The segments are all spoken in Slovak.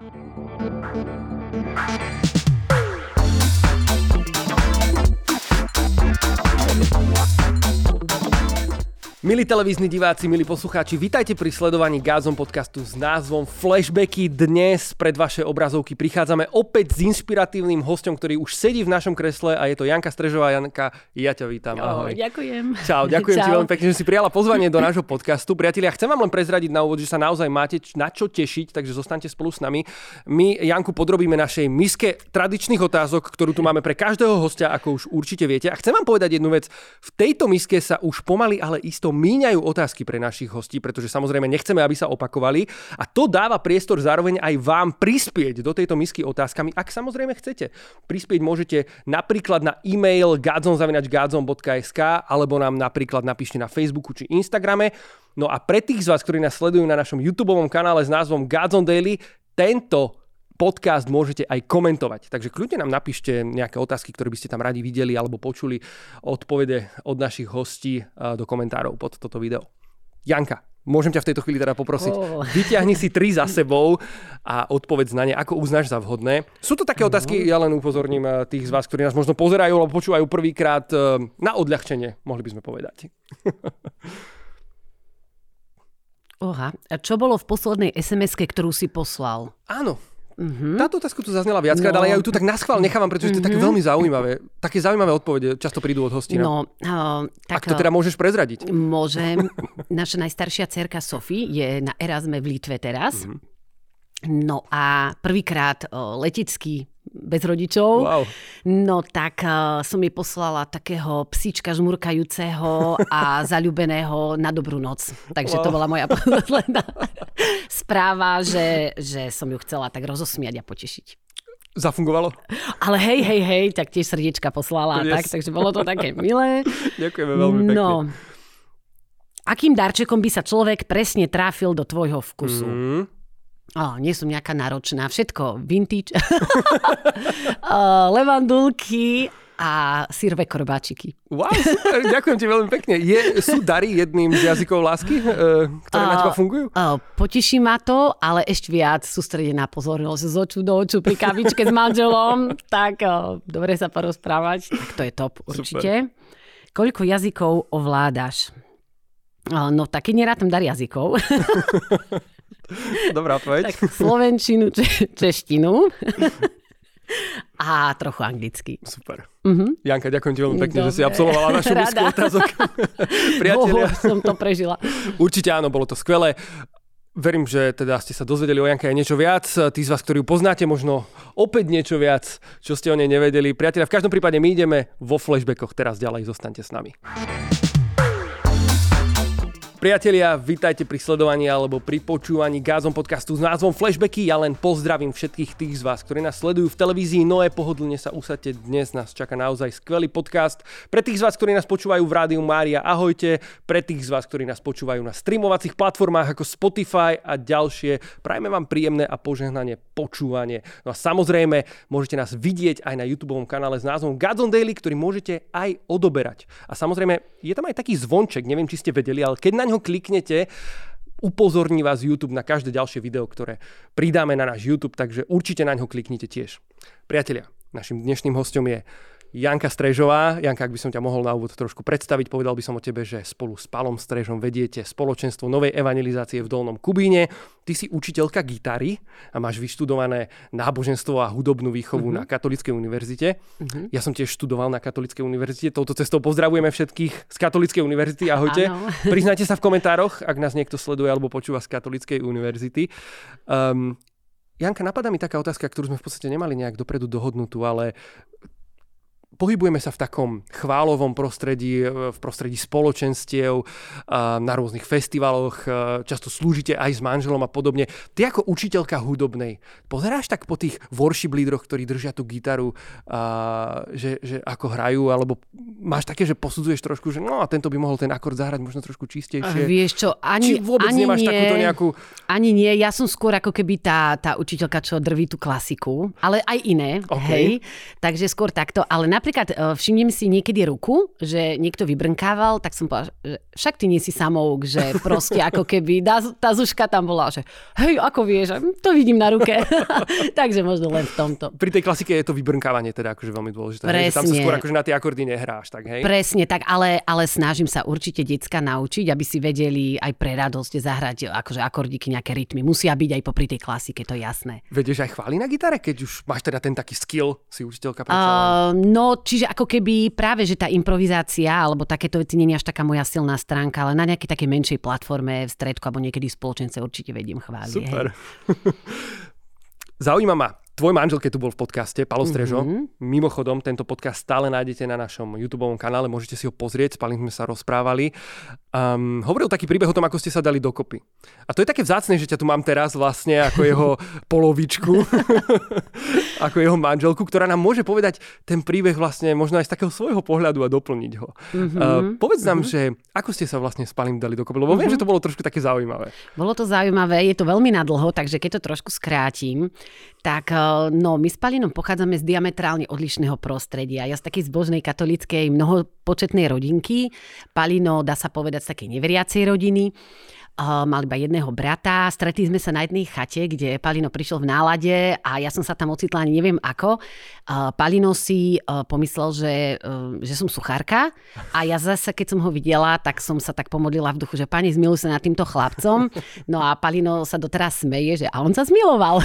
ค่ะ Milí televízni diváci, milí poslucháči, vitajte pri sledovaní Gázom podcastu s názvom Flashbacky. Dnes pred vaše obrazovky prichádzame opäť s inšpiratívnym hostom, ktorý už sedí v našom kresle a je to Janka Strežová. Janka, ja ťa vítam. Ahoj. Ďakujem. Čau, ďakujem Čau. ti veľmi pekne, že si prijala pozvanie do nášho podcastu. Priatelia, chcem vám len prezradiť na úvod, že sa naozaj máte na čo tešiť, takže zostaňte spolu s nami. My Janku podrobíme našej miske tradičných otázok, ktorú tu máme pre každého hostia, ako už určite viete. A chcem vám povedať jednu vec. V tejto miske sa už pomaly, ale isto míňajú otázky pre našich hostí, pretože samozrejme nechceme, aby sa opakovali. A to dáva priestor zároveň aj vám prispieť do tejto misky otázkami, ak samozrejme chcete. Prispieť môžete napríklad na e-mail gadzon.gadzon.sk alebo nám napríklad napíšte na Facebooku či Instagrame. No a pre tých z vás, ktorí nás sledujú na našom YouTube kanále s názvom Gadzon Daily, tento podcast môžete aj komentovať. Takže kľudne nám napíšte nejaké otázky, ktoré by ste tam radi videli alebo počuli odpovede od našich hostí eh, do komentárov pod toto video. Janka, môžem ťa v tejto chvíli teda poprosiť, Oh. vyťahni si tri za sebou a odpovedz na ne, ako uznáš za vhodné. Sú to také otázky, ja len upozorním eh, tých z vás, ktorí nás možno pozerajú alebo počúvajú prvýkrát eh, na odľahčenie, mohli by sme povedať. Oha, a čo bolo v poslednej SMS-ke, ktorú si poslal? Áno, Mhm. táto otázka tu zaznela viackrát, No. ale ja ju tu tak naschvál nechávam, pretože to je také veľmi zaujímavé. Také zaujímavé odpovede často prídu od hostina. No, uh, Ak tak to teda môžeš prezradiť. môžem. Naša najstaršia cerka Sofie je na Erasme v Litve teraz. Mhm. No a prvýkrát letecký bez rodičov. Wow. No tak uh, som jej poslala takého psíčka žmurkajúceho a zalúbeného na dobrú noc. Takže Wow. to bola moja posledná správa, že, že som ju chcela tak rozosmiať a potešiť. Zafungovalo? Ale hej, hej, hej, tak tiež srdiečka poslala Yes. tak, takže bolo to také milé. Ďakujeme veľmi pekne. No, akým darčekom by sa človek presne tráfil do tvojho vkusu? Mm. Oh, nie som nejaká náročná, všetko vintage. uh, levandulky a sírové korbáčiky. Wow, super, ďakujem ti veľmi pekne. Je, sú dary jedným z jazykov lásky, e, ktoré na teba fungujú? Uh, poteší ma to, ale ešte viac sústredená pozornosť z oču do oču pri kavičke s manželom. Tak uh, dobre sa porozprávať. Tak to je top určite. Koľko jazykov ovládaš? Uh, no tak keď nerátam dar jazykov, Dobrá odpoveď. tak slovenčinu, če- češtinu a trochu anglicky. Super. Mhm. Janka, ďakujem ti veľmi pekne, že si Dobre. absolvovala našu misku otázok. Priatelia, Oho, som to prežila. určite áno, bolo to skvelé. Verím, že teda ste sa dozvedeli o Janke aj niečo viac. Tí z vás, ktorí ju poznáte, možno opäť niečo viac, čo ste o nej nevedeli. Priatelia, v každom prípade my ideme vo flashbackoch teraz ďalej. Zostaňte s nami. Priatelia, vítajte pri sledovaní alebo pri počúvaní Gázom podcastu s názvom Flashbacky. Ja len pozdravím všetkých tých z vás, ktorí nás sledujú v televízii Noé, pohodlne sa usadte. Dnes nás čaká naozaj skvelý podcast. Pre tých z vás, ktorí nás počúvajú v rádiu Mária, ahojte. Pre tých z vás, ktorí nás počúvajú na streamovacích platformách ako Spotify a ďalšie, prajme vám príjemné a požehnanie počúvanie. No a samozrejme, môžete nás vidieť aj na YouTube kanále s názvom Gazon Daily, ktorý môžete aj odoberať. A samozrejme, je tam aj taký zvonček, neviem, či ste vedeli, ale keď na ňo kliknete, upozorní vás YouTube na každé ďalšie video, ktoré pridáme na náš YouTube, takže určite na ňo kliknite tiež. Priatelia, našim dnešným hostom je Janka Strežová. Janka, ak by som ťa mohol na úvod trošku predstaviť, povedal by som o tebe, že spolu s Palom Strežom vediete spoločenstvo novej evangelizácie v Dolnom Kubíne. Ty si učiteľka gitary a máš vyštudované náboženstvo a hudobnú výchovu mm-hmm. na Katolíckej univerzite. Mm-hmm. Ja som tiež študoval na Katolíckej univerzite. Touto cestou pozdravujeme všetkých z Katolíckej univerzity. Ahojte. Áno. Priznajte sa v komentároch, ak nás niekto sleduje alebo počúva z Katolíckej univerzity. Um, Janka, napadá mi taká otázka, ktorú sme v podstate nemali nejak dopredu dohodnutú, ale pohybujeme sa v takom chválovom prostredí, v prostredí spoločenstiev, a na rôznych festivaloch, a často slúžite aj s manželom a podobne. Ty ako učiteľka hudobnej, pozeráš tak po tých worship lídroch, ktorí držia tú gitaru, že, že ako hrajú, alebo máš také, že posudzuješ trošku, že no a tento by mohol ten akord zahrať možno trošku čistejšie. Vieš čo, ani, Či vôbec ani nemáš nie, takúto nejakú... Ani nie, ja som skôr ako keby tá, tá učiteľka, čo drví tú klasiku, ale aj iné, OK. hej. Takže skôr takto, ale napríklad e, všimnem si niekedy ruku, že niekto vybrnkával, tak som povedala, že však ty nie si samouk, že proste ako keby tá, tá zuška tam bola, že hej, ako vieš, to vidím na ruke. Takže možno len v tomto. Pri tej klasike je to vybrnkávanie teda akože veľmi dôležité. Presne. Že tam sa skôr akože na tie akordy tak hej? Presne tak, ale, ale snažím sa určite decka naučiť, aby si vedeli aj pre radosť zahrať akože akordiky, nejaké rytmy. Musia byť aj popri tej klasike, to je jasné. Vedieš aj chváli na gitare, keď už máš teda ten taký skill, si učiteľka uh, No, čiže ako keby práve, že tá improvizácia alebo takéto veci nie je až taká moja silná stránka, ale na nejakej takej menšej platforme v stredku alebo niekedy spoločence určite vedím chváliť. Super. Zaujíma ma, tvoj manžel, keď tu bol v podcaste, Palo Strežo, mm-hmm. mimochodom, tento podcast stále nájdete na našom YouTube kanále, môžete si ho pozrieť, s Palim sme sa rozprávali. Um, hovoril taký príbeh o tom, ako ste sa dali dokopy. A to je také vzácne, že ťa tu mám teraz vlastne ako jeho polovičku, ako jeho manželku, ktorá nám môže povedať ten príbeh vlastne možno aj z takého svojho pohľadu a doplniť ho. Mm-hmm. Uh, povedz nám, mm-hmm. že ako ste sa vlastne s Palim dali dokopy, lebo mm-hmm. viem, mhm. že to bolo trošku také zaujímavé. Bolo to zaujímavé, je to veľmi nadlho, takže keď to trošku skrátim, tak no, my s Palinom pochádzame z diametrálne odlišného prostredia. Ja z takej zbožnej katolíckej mnohopočetnej rodinky. Palino, dá sa povedať, z takej neveriacej rodiny mal iba jedného brata. Stretli sme sa na jednej chate, kde Palino prišiel v nálade a ja som sa tam ocitla ani neviem ako. Palino si pomyslel, že, e, že som suchárka a ja zase, keď som ho videla, tak som sa tak pomodlila v duchu, že pani zmiluj sa nad týmto chlapcom. No a Palino sa doteraz smeje, že a on sa zmiloval.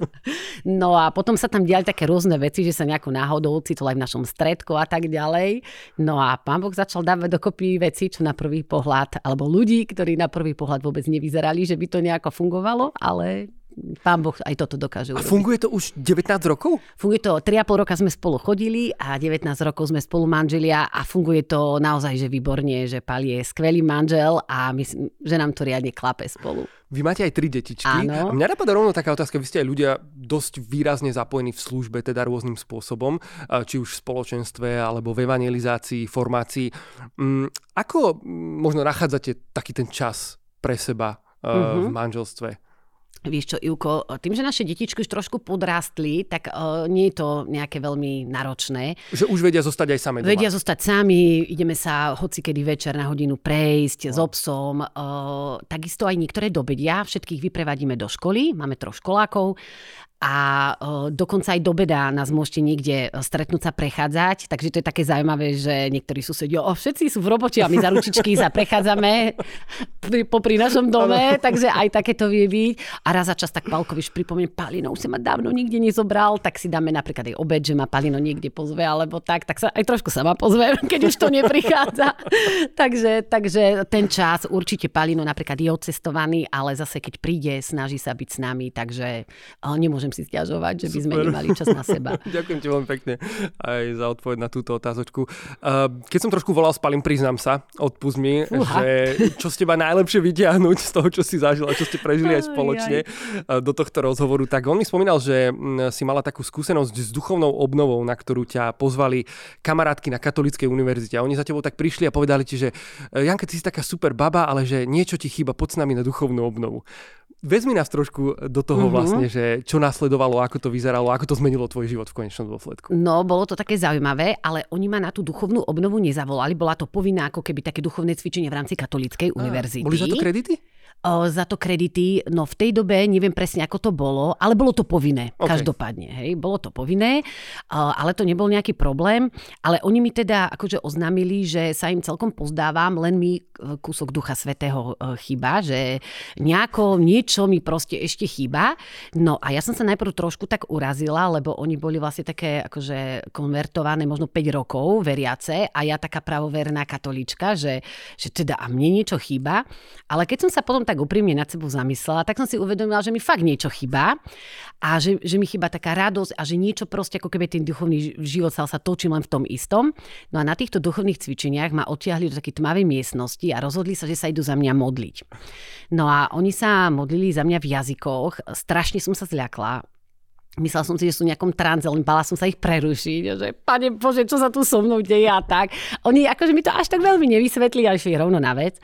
no a potom sa tam diali také rôzne veci, že sa nejako náhodou ocitol aj v našom stredku a tak ďalej. No a pán Boh začal dávať dokopy veci, čo na prvý pohľad, alebo ľudí, ktorí na prvý pohľad vôbec nevyzerali, že by to nejako fungovalo, ale Pán Boh aj toto dokáže urobiť. A funguje to už 19 rokov? Funguje to, 3,5 roka sme spolu chodili a 19 rokov sme spolu manželia a funguje to naozaj, že výborne, že Pali je skvelý manžel a myslím, že nám to riadne klape spolu. Vy máte aj tri detičky. Áno. A mňa napadá rovno taká otázka, vy ste aj ľudia dosť výrazne zapojení v službe, teda rôznym spôsobom, či už v spoločenstve, alebo v evangelizácii, formácii. Mm, ako možno nachádzate taký ten čas pre seba uh-huh. v manželstve? Vieš čo, Ivko, tým, že naše detičky už trošku podrástli, tak uh, nie je to nejaké veľmi náročné. Že už vedia zostať aj sami doma. Vedia zostať sami, ideme sa hoci kedy večer na hodinu prejsť no. s obsom. Uh, takisto aj niektoré dobedia, všetkých vyprevadíme do školy, máme troch školákov a uh, dokonca aj do beda nás môžete niekde e, stretnúť sa prechádzať, takže to je také zaujímavé, že niektorí susedia, o, všetci sú v robote a my za ručičky sa prechádzame pri, popri našom dome, takže aj také to vie byť. A raz za čas tak Palko, vieš, pripomenie, Palino už sa ma dávno nikde nezobral, tak si dáme napríklad aj obed, že ma Palino niekde pozve, alebo tak, tak sa aj trošku sama pozve, keď už to neprichádza. takže, takže ten čas určite Palino napríklad je odcestovaný, ale zase keď príde, snaží sa byť s nami, takže nemôžem si stiažovať, že by sme Super. nemali čas na seba. Ďakujem ti veľmi pekne aj za odpoveď na túto otázočku. Keď som trošku volal spalím, priznám sa, odpust mi, Uha. že čo z teba najlepšie vyťahnuť z toho, čo si zažila, čo ste prežili aj spoločne aj. do tohto rozhovoru, tak on mi spomínal, že si mala takú skúsenosť s duchovnou obnovou, na ktorú ťa pozvali kamarátky na Katolíckej univerzite. A oni za tebou tak prišli a povedali ti, že Janka, ty si taká super baba, ale že niečo ti chýba, poď s nami na duchovnú obnovu. Vezmi nás trošku do toho mm-hmm. vlastne, že čo nasledovalo, ako to vyzeralo, ako to zmenilo tvoj život v konečnom dôsledku. No, bolo to také zaujímavé, ale oni ma na tú duchovnú obnovu nezavolali. Bola to povinná ako keby také duchovné cvičenie v rámci katolíckej univerzity. Boli za to kredity? Za to kredity. No v tej dobe neviem presne, ako to bolo, ale bolo to povinné. Okay. Každopádne, hej, bolo to povinné, ale to nebol nejaký problém. Ale oni mi teda akože oznámili, že sa im celkom pozdávam, len mi kúsok Ducha Svetého chýba, že nejako niečo mi proste ešte chýba. No a ja som sa najprv trošku tak urazila, lebo oni boli vlastne také akože konvertované možno 5 rokov veriace a ja taká pravoverná katolička, že, že teda a mne niečo chýba. Ale keď som sa potom tak tak úprimne nad sebou zamyslela, tak som si uvedomila, že mi fakt niečo chýba a že, že mi chýba taká radosť a že niečo proste ako keby ten duchovný život sa, točí len v tom istom. No a na týchto duchovných cvičeniach ma odtiahli do takej tmavej miestnosti a rozhodli sa, že sa idú za mňa modliť. No a oni sa modlili za mňa v jazykoch. Strašne som sa zľakla Myslela som si, že sú v nejakom tranze, len bala som sa ich prerušiť, že pane Bože, čo sa tu so mnou deje a tak. Oni akože mi to až tak veľmi nevysvetlili a išli rovno na vec.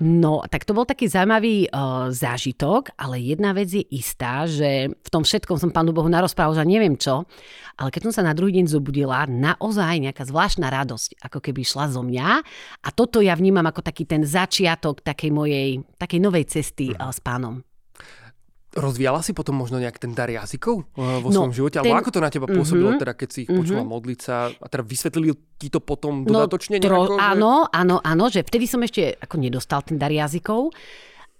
No, tak to bol taký zaujímavý uh, zážitok, ale jedna vec je istá, že v tom všetkom som Pánu Bohu narozprával, že neviem čo, ale keď som sa na druhý deň zobudila, naozaj nejaká zvláštna radosť, ako keby šla zo mňa a toto ja vnímam ako taký ten začiatok takej mojej, takej novej cesty uh, s Pánom. Rozvíjala si potom možno nejak ten dar jazykov eh, vo no, svojom živote? Alebo ten... ako to na teba pôsobilo, mm-hmm, teda keď si ich počula mm-hmm. modliť sa a teda vysvetlili ti to potom no, dodatočne? No, tro... Áno, áno, áno, že vtedy som ešte ako nedostal ten dar jazykov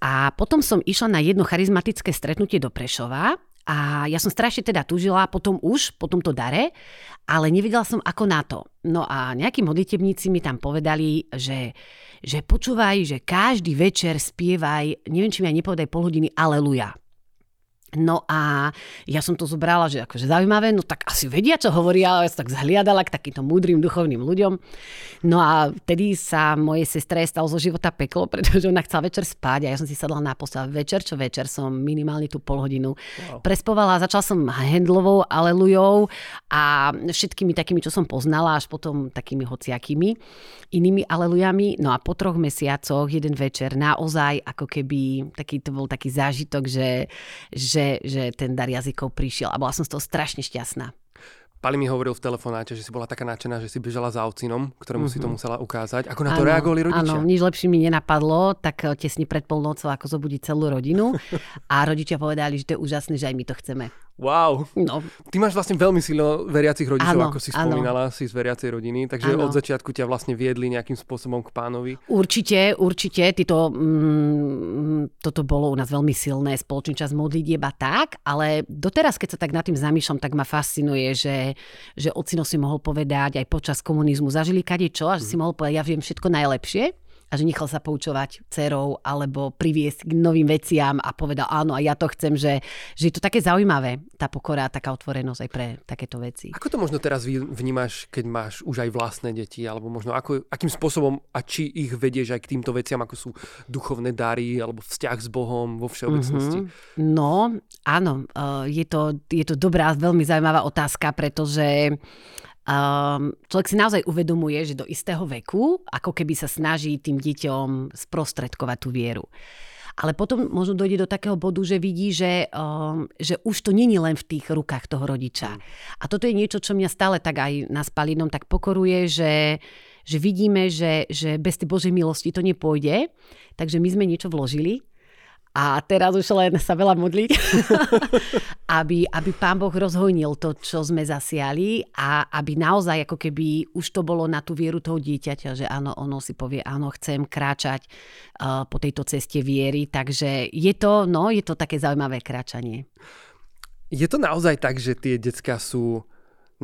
a potom som išla na jedno charizmatické stretnutie do Prešova a ja som strašne teda tužila potom už, po tomto dare, ale nevedela som ako na to. No a nejakí modlitebníci mi tam povedali, že, že počúvaj, že každý večer spievaj, neviem, či mi aj nepovedaj pol hodiny, aleluja. No a ja som to zobrala, že akože zaujímavé, no tak asi vedia, čo hovoria, ja som tak zhliadala k takýmto múdrym duchovným ľuďom. No a vtedy sa mojej sestre stalo zo života peklo, pretože ona chcela večer spať a ja som si sadla na postel večer čo večer som minimálne tú pol hodinu wow. prespovala. Začala som hendlovou alelujou a všetkými takými, čo som poznala, až potom takými hociakými inými alelujami. No a po troch mesiacoch, jeden večer, naozaj ako keby taký, to bol taký zážitok, že, že že, že ten dar jazykov prišiel a bola som z toho strašne šťastná. Pali mi hovoril v telefonáte, že si bola taká nadšená, že si bežala za ocinom, ktorému mm-hmm. si to mhm. musela ukázať. Ako na to ano, reagovali rodičia? Áno, nič lepšie mi nenapadlo, tak eh, tesne pred polnocou, ako zobudiť celú rodinu. A rodičia povedali, že to je úžasné, že aj my to chceme. Wow. No. Ty máš vlastne veľmi silno veriacich rodičov, ano, ako si spomínala, ano. si z veriacej rodiny, takže ano. od začiatku ťa vlastne viedli nejakým spôsobom k pánovi. Určite, určite. Tyto, mm, toto bolo u nás veľmi silné, spoločný čas modlitieba tak, ale doteraz, keď sa tak nad tým zamýšľam, tak ma fascinuje, že, že ocino si mohol povedať aj počas komunizmu, zažili kade čo, a že si mohol povedať, ja viem všetko najlepšie a že nechal sa poučovať dcerou alebo priviesť k novým veciam a povedal áno a ja to chcem, že, že je to také zaujímavé, tá pokora, taká otvorenosť aj pre takéto veci. Ako to možno teraz vnímaš, keď máš už aj vlastné deti, alebo možno ako, akým spôsobom a či ich vedieš aj k týmto veciam, ako sú duchovné dary alebo vzťah s Bohom vo všeobecnosti? Mm-hmm. No, áno, eh, je to, je to dobrá, veľmi zaujímavá otázka, pretože Um, človek si naozaj uvedomuje, že do istého veku, ako keby sa snaží tým deťom sprostredkovať tú vieru. Ale potom možno dojde do takého bodu, že vidí, že, um, že už to není len v tých rukách toho rodiča. A toto je niečo, čo mňa stále tak aj na spalinom tak pokoruje, že, že vidíme, že, že bez tej Božej milosti to nepôjde. Takže my sme niečo vložili a teraz už len sa veľa modliť, aby, aby pán Boh rozhojnil to, čo sme zasiali a aby naozaj ako keby už to bolo na tú vieru toho dieťaťa, že áno, ono si povie, áno, chcem kráčať uh, po tejto ceste viery. Takže je to, no, je to také zaujímavé kráčanie. Je to naozaj tak, že tie decka sú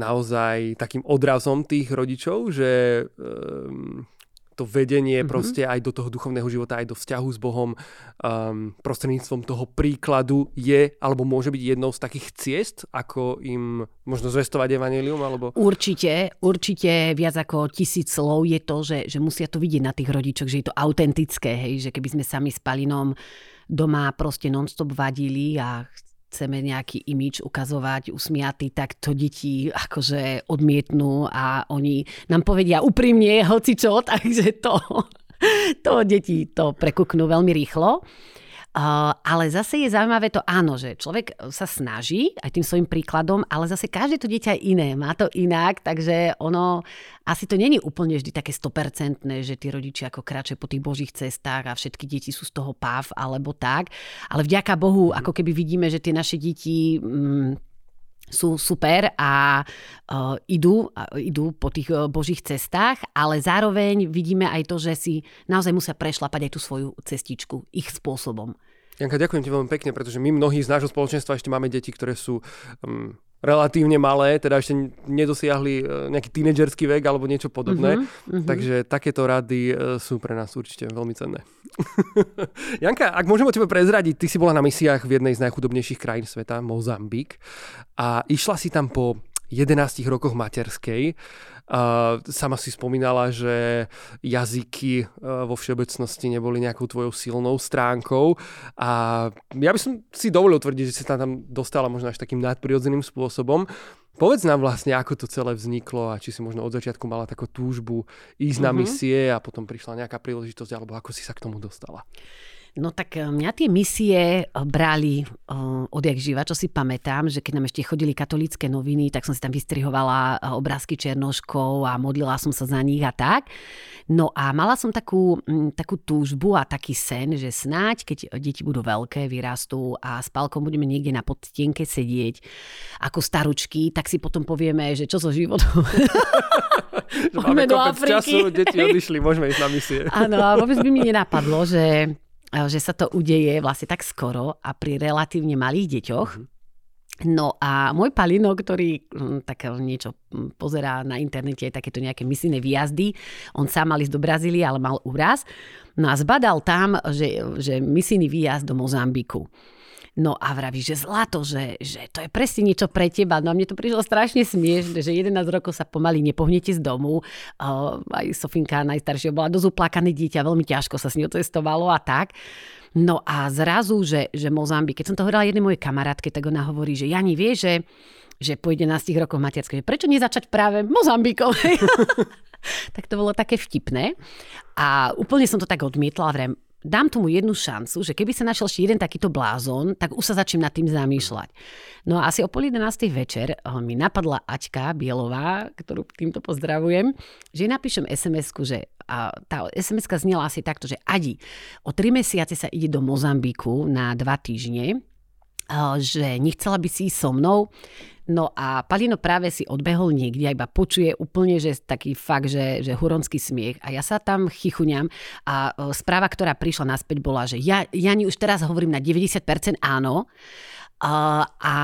naozaj takým odrazom tých rodičov, že um, to vedenie mm-hmm. proste aj do toho duchovného života, aj do vzťahu s Bohom um, prostredníctvom toho príkladu je alebo môže byť jednou z takých ciest, ako im možno zvestovať evanelium? Alebo... Určite, určite viac ako tisíc slov je to, že, že musia to vidieť na tých rodičoch, že je to autentické, hej, že keby sme sami s Palinom doma proste nonstop vadili a chceme nejaký imič ukazovať usmiatý, tak to deti akože odmietnú a oni nám povedia úprimne hoci čo, takže to, to deti to prekuknú veľmi rýchlo. Uh, ale zase je zaujímavé to áno, že človek sa snaží aj tým svojim príkladom, ale zase každé to dieťa je iné, má to inak, takže ono asi to není úplne vždy také 100%, že tí rodičia ako kráčajú po tých božích cestách a všetky deti sú z toho páv alebo tak, ale vďaka Bohu ako keby vidíme, že tie naše deti mm, sú super a uh, idú, uh, idú po tých uh, božích cestách, ale zároveň vidíme aj to, že si naozaj musia prešlapať aj tú svoju cestičku ich spôsobom. Janka, ďakujem ti veľmi pekne, pretože my mnohí z nášho spoločenstva ešte máme deti, ktoré sú um, relatívne malé, teda ešte nedosiahli e, nejaký tínedžerský vek alebo niečo podobné. Uh-huh, uh-huh. Takže takéto rady e, sú pre nás určite veľmi cenné. Janka, ak môžem o tebe prezradiť, ty si bola na misiách v jednej z najchudobnejších krajín sveta, Mozambik, a išla si tam po 11 rokoch materskej. Uh, sama si spomínala, že jazyky uh, vo všeobecnosti neboli nejakou tvojou silnou stránkou a ja by som si dovolil tvrdiť, že si tam, tam dostala možno až takým nadprirodzeným spôsobom. Povedz nám vlastne, ako to celé vzniklo a či si možno od začiatku mala takú túžbu ísť mm-hmm. na mhm. misie a potom prišla nejaká príležitosť alebo ako si sa k tomu dostala. No tak eh, mňa tie misie eh, brali uh, odjak živa, čo si pamätám, že keď nám ešte chodili katolícke noviny, tak som si tam vystrihovala obrázky černoškov a modlila som sa za nich a tak. No a mala som takú, takú túžbu a taký sen, že snáď, keď deti budú veľké, vyrastú a s Palkom budeme niekde na podstienke sedieť ako staručky, tak si potom povieme, že čo so životom. máme do Afriky. času, deti odišli, môžeme ísť na misie. Áno, a vôbec by mi nenapadlo, že že sa to udeje vlastne tak skoro a pri relatívne malých deťoch. Mm-hmm. No a môj palino, ktorý hm, tak niečo hm, pozerá na internete, takéto nejaké misijné výjazdy, on sám mal ísť do Brazílie, ale mal úraz. No a zbadal tam, že, že misijný výjazd do Mozambiku. No a vraví, že zlato, že, že to je presne niečo pre teba. No a mne to prišlo strašne smiešne, že 11 rokov sa pomaly nepohnete z domu. Uh, aj Sofinka najstaršia bola dosť uplakané dieťa, veľmi ťažko sa s ňou cestovalo a tak. No a zrazu, že, že Mozambik, keď som to hovorila jednej mojej kamarátke, tak ona hovorí, že Jani vie, že že po 11 rokoch materskej, prečo nezačať práve Mozambikom? tak to bolo také vtipné. A úplne som to tak odmietla, vrem, dám tomu jednu šancu, že keby sa našiel ešte jeden takýto blázon, tak už sa začnem nad tým zamýšľať. No a asi o pol 11. večer mi napadla Aťka Bielová, ktorú týmto pozdravujem, že napíšem SMS-ku, že a tá SMS-ka znela asi takto, že Adi, o tri mesiace sa ide do Mozambiku na dva týždne, že nechcela by si ísť so mnou, No a Palino práve si odbehol niekde a iba počuje úplne, že taký fakt, že, že huronský smiech. A ja sa tam chychuňam a e, správa, ktorá prišla naspäť bola, že ja, Jani už teraz hovorím na 90% áno, a, a,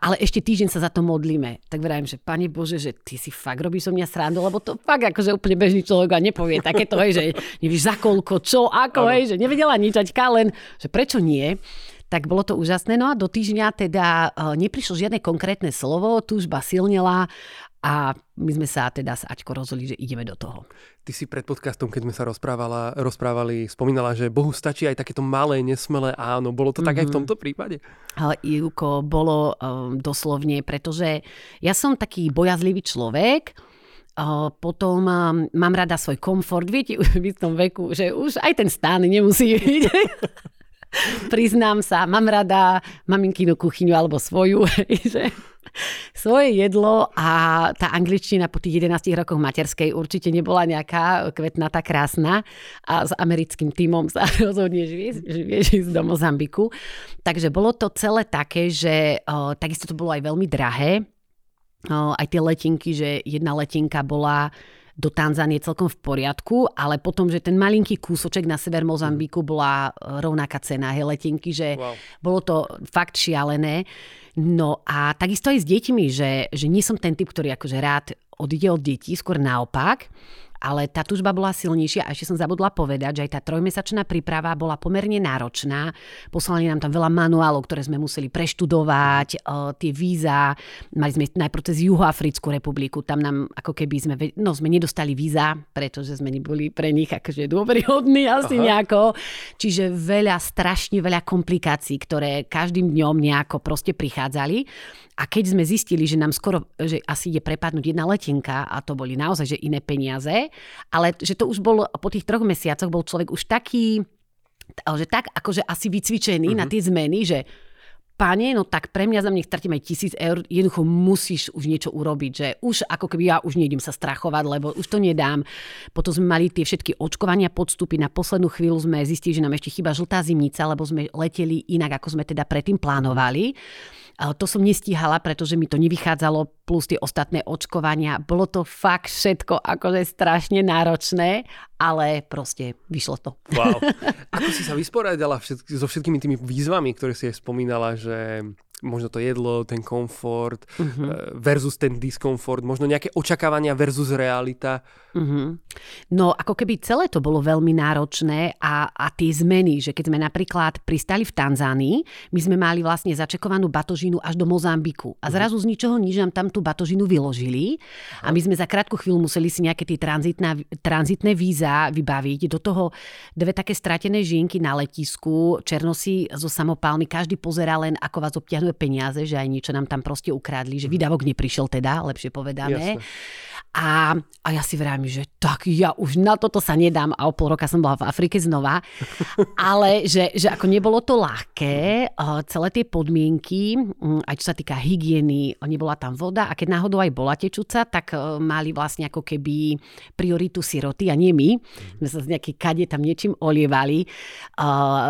ale ešte týždeň sa za to modlíme. Tak vravím, že Pane Bože, že ty si fakt robíš so mňa srandu, lebo to fakt akože úplne bežný človek a nepovie takéto, hej, že nevíš za koľko, čo, ako, hej, že nevedela nič, len, že prečo nie tak bolo to úžasné. No a do týždňa teda e, neprišlo žiadne konkrétne slovo, túžba silnela a my sme sa teda s Aťko rozhodli, že ideme do toho. Ty si pred podcastom, keď sme sa rozprávala, rozprávali, spomínala, že Bohu stačí aj takéto malé, nesmelé áno. Bolo to mm-hmm. tak aj v mhm. tomto prípade? Ale Ivko, bolo um, doslovne, pretože ja som taký bojazlivý človek, Uh, potom mám rada svoj komfort. Viete, v tom veku, že už aj ten stán nemusí byť. Priznám sa, mám rada maminkinu kuchyňu alebo svoju, že svoje jedlo a tá angličtina po tých 11 rokoch materskej určite nebola nejaká kvetnatá, krásna a s americkým týmom sa rozhodne vieš ísť do Mozambiku. Takže bolo to celé také, že o, takisto to bolo aj veľmi drahé. O, aj tie letinky, že jedna letinka bola do Tanzánie celkom v poriadku, ale potom, že ten malinký kúsoček na sever Mozambiku bola e, rovnaká cena hej, letenky, že wow. bolo to fakt šialené. No a takisto aj s deťmi, že, že nie som ten typ, ktorý akože rád odíde od detí, skôr naopak ale tá tužba bola silnejšia a ešte som zabudla povedať, že aj tá trojmesačná príprava bola pomerne náročná. Poslali nám tam veľa manuálov, ktoré sme museli preštudovať, uh, tie víza. Mali sme najprv cez Juhoafrickú republiku, tam nám ako keby sme, no sme nedostali víza, pretože sme neboli pre nich akože dôveryhodní asi Aha. nejako. Čiže veľa, strašne veľa komplikácií, ktoré každým dňom nejako proste prichádzali. A keď sme zistili, že nám skoro, že asi ide prepadnúť jedna letenka a to boli naozaj že iné peniaze, ale že to už bol po tých troch mesiacoch bol človek už taký, že tak akože asi vycvičený uh-huh. na tie zmeny, že Pane, no tak pre mňa za mňa stratím aj tisíc eur, jednoducho musíš už niečo urobiť, že už ako keby ja už nejdem sa strachovať, lebo už to nedám. Potom sme mali tie všetky očkovania podstupy, na poslednú chvíľu sme zistili, že nám ešte chyba žltá zimnica, lebo sme leteli inak, ako sme teda predtým plánovali. To som nestíhala, pretože mi to nevychádzalo, plus tie ostatné očkovania. Bolo to fakt všetko akože strašne náročné, ale proste vyšlo to. Wow. Ako si sa vysporiadala všetky, so všetkými tými výzvami, ktoré si aj spomínala, že možno to jedlo, ten komfort uh-huh. versus ten diskomfort, možno nejaké očakávania versus realita. Uh-huh. No ako keby celé to bolo veľmi náročné a, a tie zmeny, že keď sme napríklad pristali v Tanzánii, my sme mali vlastne začekovanú batožinu až do Mozambiku a mhm. zrazu z ničoho nič nám tam tú batožinu vyložili a my sme za krátku chvíľu museli si nejaké tie tranzitné víza vybaviť. Do toho dve také stratené žienky na letisku, černosy so samopálmi, každý pozerá len ako vás obťahnú peniaze, že aj niečo nám tam proste ukradli, že výdavok neprišiel teda, lepšie povedané. Jasne. A, a ja si vravím, že tak ja už na toto sa nedám a o pol roka som bola v Afrike znova. Ale že, že ako nebolo to ľahké, celé tie podmienky, mm, aj čo sa týka hygieny, nebola tam voda a keď náhodou aj bola tečúca, tak e, mali vlastne ako keby prioritu siroty a nie my. My sa z nejakej kade tam niečím olievali.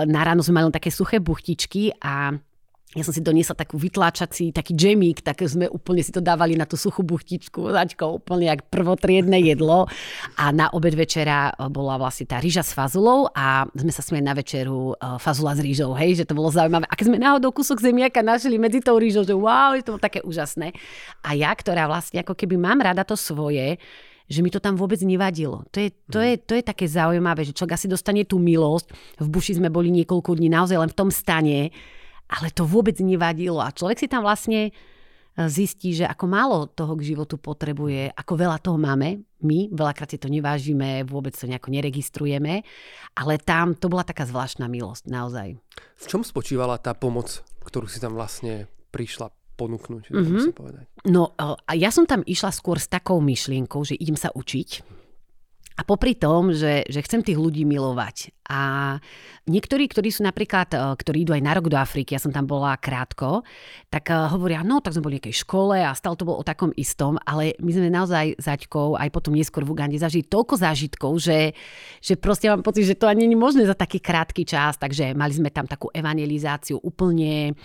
Na ráno sme mali také suché buchtičky a ja som si doniesla takú vytláčací, taký džemík, tak sme úplne si to dávali na tú suchú buchtičku, začko, úplne jak prvotriedne jedlo. A na obed večera e, bola vlastne tá rýža s fazulou a sme sa smieli na večeru e, fazula s rýžou, hej, že to bolo zaujímavé. A keď sme náhodou kúsok zemiaka našli medzi tou rýžou, že wow, to bolo také úžasné. A ja, ktorá vlastne ako keby mám rada to svoje, že mi to tam vôbec nevadilo. To je, to, je, to je také zaujímavé, že človek asi dostane tú milosť. V buši sme boli niekoľko dní naozaj len v tom stane, ale to vôbec nevadilo a človek si tam vlastne e, zistí, že ako málo toho k životu potrebuje, ako veľa toho máme. My veľakrát si to nevážime, vôbec to nejako neregistrujeme, ale tam to bola taká zvláštna milosť, naozaj. V čom spočívala tá pomoc, ktorú si tam vlastne prišla ponúknuť, mm-hmm. povedať? No, e, a ja som tam išla skôr s takou myšlienkou, že idem sa učiť a popri tom, že, že chcem tých ľudí milovať. A niektorí, ktorí sú napríklad, e, ktorí idú aj na rok do Afriky, ja som tam bola krátko, tak e, hovoria, no tak sme boli v nejakej škole a stále to bolo o takom istom, ale my sme naozaj zaťkou, aj potom neskôr v Ugande zažili toľko zážitkov, že, že proste mám pocit, že to ani nie možné za taký krátky čas, takže mali sme tam takú evangelizáciu úplne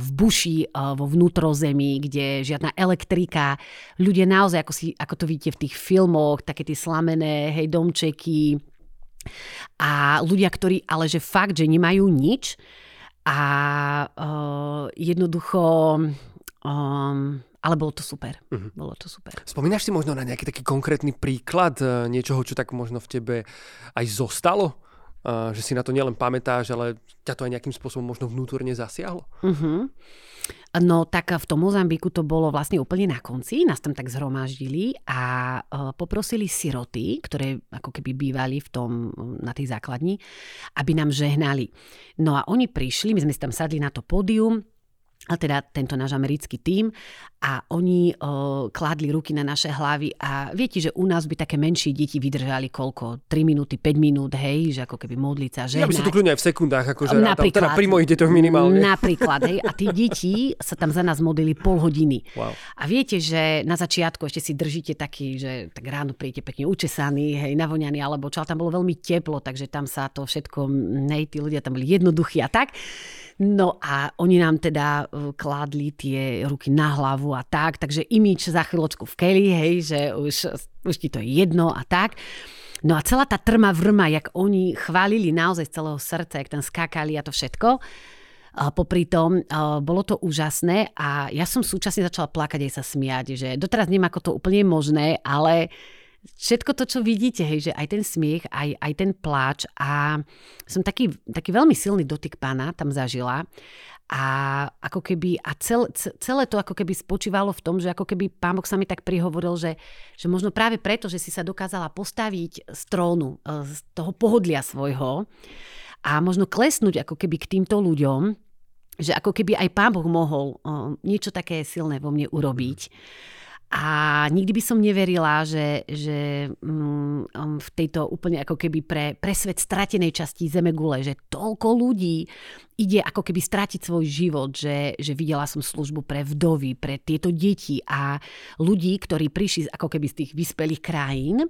v buši, vo vnútrozemí, kde žiadna elektrika. Ľudia naozaj, ako, si, ako to vidíte v tých filmoch, také tie slamené, hej, domčeky. A ľudia, ktorí ale že fakt, že nemajú nič a uh, jednoducho um, ale bolo to super. Uh-huh. Bolo to super. Spomínaš si možno na nejaký taký konkrétny príklad e, niečoho, čo tak možno v tebe aj zostalo? Že si na to nielen pamätáš, ale ťa to aj nejakým spôsobom možno vnútorne zasiahlo? Uh-huh. No tak v tom Mozambiku to bolo vlastne úplne na konci, nás tam tak zhromaždili a poprosili siroty, ktoré ako keby bývali v tom, na tej základni, aby nám žehnali. No a oni prišli, my sme si tam sadli na to pódium, a teda tento náš americký tím a oni o, kládli ruky na naše hlavy a viete, že u nás by také menšie deti vydržali koľko? 3 minúty, 5 minút, hej, že ako keby modliť sa, že Ja by si to kľudne aj v sekundách, akože napríklad, teda pri mojich deťoch minimálne. Napríklad, hej, a tí deti sa tam za nás modlili pol hodiny. Wow. A viete, že na začiatku ešte si držíte taký, že tak ráno príjete pekne učesaný, hej, navoňaný, alebo čo, ale tam bolo veľmi teplo, takže tam sa to všetko, hej, tí ľudia tam boli jednoduchí a tak. No a oni nám teda e, kládli tie ruky na hlavu a tak, takže imič za chvíľočku v keli, hej, že už, už ti to je jedno a tak. No a celá tá trma vrma, jak oni chválili naozaj z celého srdca, jak tam skákali a to všetko. A popri tom bolo to úžasné a ja som súčasne začala plakať aj sa smiať, že doteraz neviem, ako to úplne je možné, ale všetko to, čo vidíte, hej, že aj ten smiech, aj, aj ten pláč a som taký, taký veľmi silný dotyk pána tam zažila a ako keby, a cel, celé to ako keby spočívalo v tom, že ako keby pán Boh sa mi tak prihovoril, že, že možno práve preto, že si sa dokázala postaviť z trónu, e, z toho pohodlia svojho a možno klesnúť ako keby k týmto ľuďom, že ako keby aj pán Boh mohol uh, niečo také silné vo mne urobiť. A nikdy by som neverila, že, že um, v tejto úplne ako keby pre, pre svet stratenej časti Zemegule, že toľko ľudí ide ako keby stratiť svoj život, že, že videla som službu pre vdovy, pre tieto deti a ľudí, ktorí prišli ako keby z tých vyspelých krajín,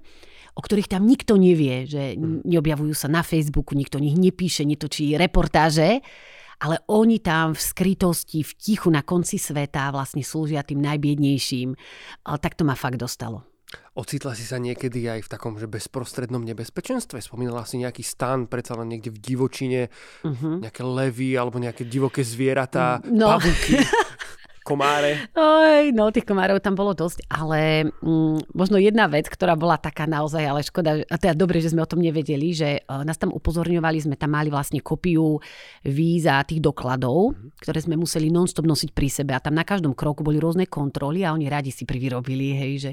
o ktorých tam nikto nevie, že hm. neobjavujú sa na Facebooku, nikto nich nepíše, netočí reportáže, ale oni tam v skrytosti, v tichu na konci sveta vlastne slúžia tým najbiednejším. Tak to ma fakt dostalo. Ocitla si sa niekedy aj v takom, že bezprostrednom nebezpečenstve? Spomínala si nejaký stan, predsa len niekde v divočine, uh-huh. nejaké levy alebo nejaké divoké zvieratá, no. pavúky. komáre. Oj, no tých komárov tam bolo dosť, ale mm, možno jedna vec, ktorá bola taká naozaj, ale škoda, a teda dobre, že sme o tom nevedeli, že uh, nás tam upozorňovali, sme tam mali vlastne kopiu víza tých dokladov, mm-hmm. ktoré sme museli non-stop nosiť pri sebe a tam na každom kroku boli rôzne kontroly a oni radi si privyrobili, hej, že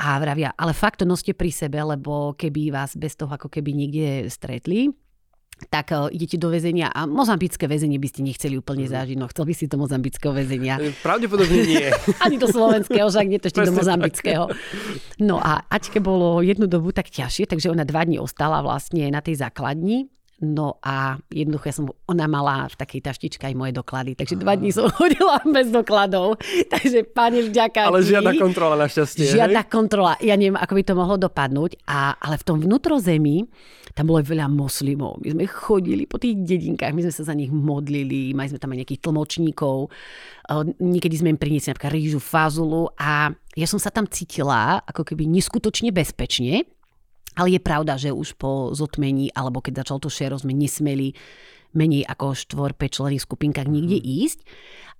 a vravia, ale fakt to noste pri sebe, lebo keby vás bez toho ako keby niekde stretli, tak uh, idete do väzenia a mozambické väzenie by ste nechceli úplne mhm. zažiť. No chcel by si to mozambického väzenia. E, pravdepodobne nie. Ani do slovenského, však nie to ešte do mozambického. No a Aťke bolo jednu dobu tak ťažšie, takže ona dva dní ostala vlastne na tej základni No a jednoducho ja som, ona mala v takej taštičke aj moje doklady, takže dva dní som chodila bez dokladov. Takže pani vďaka Ale žiadna kontrola našťastie. Žiadna hej? kontrola. Ja neviem, ako by to mohlo dopadnúť. A, ale v tom vnútrozemí tam bolo veľa moslimov. My sme chodili po tých dedinkách, my sme sa za nich modlili, mali sme tam aj nejakých tlmočníkov. Niekedy sme im priniesli napríklad rýžu, fazulu a ja som sa tam cítila ako keby neskutočne bezpečne ale je pravda, že už po zotmení, alebo keď začal to šero, sme nesmeli menej ako štvor, 5 členných skupinkách nikde mhm. ísť.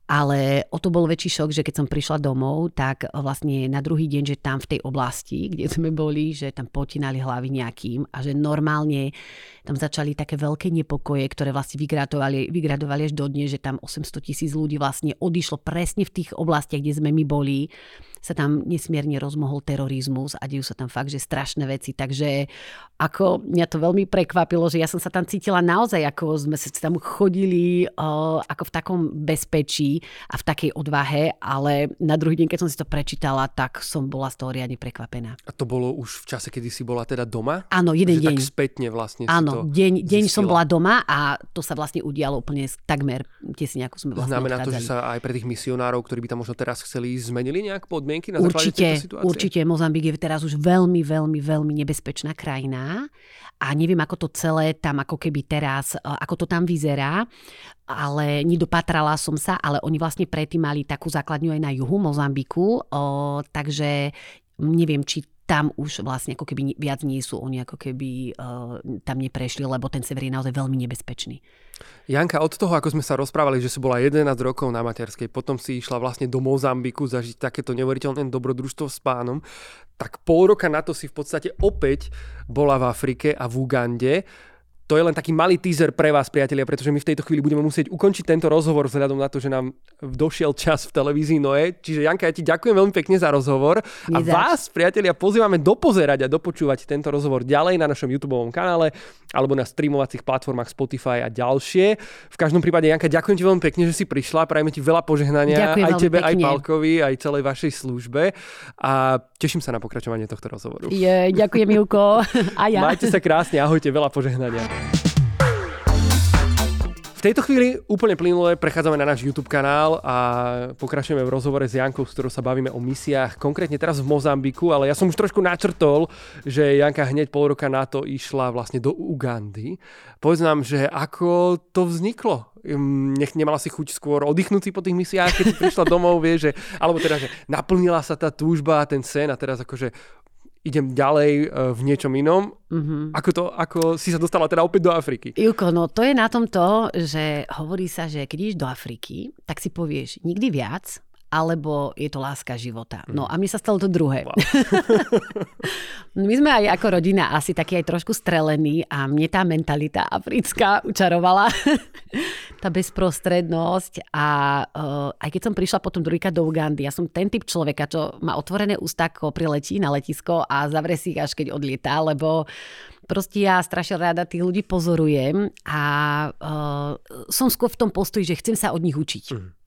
Ale o to bol väčší šok, že keď som prišla domov, tak vlastne na druhý deň, že tam v tej oblasti, kde sme boli, že tam potinali hlavy nejakým a že normálne tam začali také veľké nepokoje, ktoré vlastne vygradovali, vygradovali až do dne, že tam 800 tisíc ľudí vlastne odišlo presne v tých oblastiach, kde sme my boli sa tam nesmierne rozmohol terorizmus a dejú sa tam fakt, že strašné veci. Takže ako mňa to veľmi prekvapilo, že ja som sa tam cítila naozaj, ako sme sa tam chodili uh, ako v takom bezpečí a v takej odvahe, ale na druhý deň, keď som si to prečítala, tak som bola z toho riadne prekvapená. A to bolo už v čase, kedy si bola teda doma? Áno, jeden deň. Tak spätne vlastne Áno, deň, deň som bola doma a to sa vlastne udialo úplne takmer tesne, ako sme vlastne Znamená to, že sa aj pre tých misionárov, ktorí by tam možno teraz chceli, zmenili nejak podmienky? na určite, určite. Mozambik je teraz už veľmi, veľmi, veľmi nebezpečná krajina a neviem, ako to celé tam ako keby teraz, ako to tam vyzerá, ale nedopatrala som sa, ale oni vlastne predtým mali takú základňu aj na juhu Mozambiku, takže neviem, či tam už vlastne ako keby viac nie sú, oni ako keby uh, tam neprešli, lebo ten sever je naozaj veľmi nebezpečný. Janka, od toho, ako sme sa rozprávali, že si bola 11 rokov na materskej, potom si išla vlastne do Mozambiku zažiť takéto neuveriteľné dobrodružstvo s pánom, tak pol roka na to si v podstate opäť bola v Afrike a v Ugande to je len taký malý teaser pre vás, priatelia, pretože my v tejto chvíli budeme musieť ukončiť tento rozhovor vzhľadom na to, že nám došiel čas v televízii Noe. Čiže Janka, ja ti ďakujem veľmi pekne za rozhovor. A vás, priatelia, pozývame dopozerať a dopočúvať tento rozhovor ďalej na našom YouTube kanále alebo na streamovacích platformách Spotify a ďalšie. V každom prípade, Janka, ďakujem ti veľmi pekne, že si prišla. Prajeme ti veľa požehnania ďakujem aj tebe, pekne. aj Palkovi, aj celej vašej službe. A teším sa na pokračovanie tohto rozhovoru. Je, ďakujem, Juko. A ja. Majte sa krásne, ahojte, veľa požehnania tejto chvíli úplne plynule prechádzame na náš YouTube kanál a pokračujeme v rozhovore s Jankou, s ktorou sa bavíme o misiách, konkrétne teraz v Mozambiku, ale ja som už trošku načrtol, že Janka hneď pol roka na to išla vlastne do Ugandy. Povedz nám, že ako to vzniklo? Nech nemala si chuť skôr oddychnúť si po tých misiách, keď si prišla domov, vie, že, alebo teda, že naplnila sa tá túžba ten sen a teraz akože idem ďalej e, v niečom inom. Mm-hmm. Ako, to, ako si sa dostala teda opäť do Afriky? Juko, no to je na tom to, že hovorí sa, že keď ideš do Afriky, tak si povieš nikdy viac, alebo je to láska života. No a mne sa stalo to druhé. Wow. My sme aj ako rodina asi taký aj trošku strelení a mne tá mentalita africká učarovala. tá bezprostrednosť a uh, aj keď som prišla potom druhýkrát do Ugandy, ja som ten typ človeka, čo má otvorené ústa, ako priletí na letisko a zavre si ich až keď odlietá, lebo proste ja strašne rada tých ľudí pozorujem a uh, som skôr v tom postoji, že chcem sa od nich učiť. Mm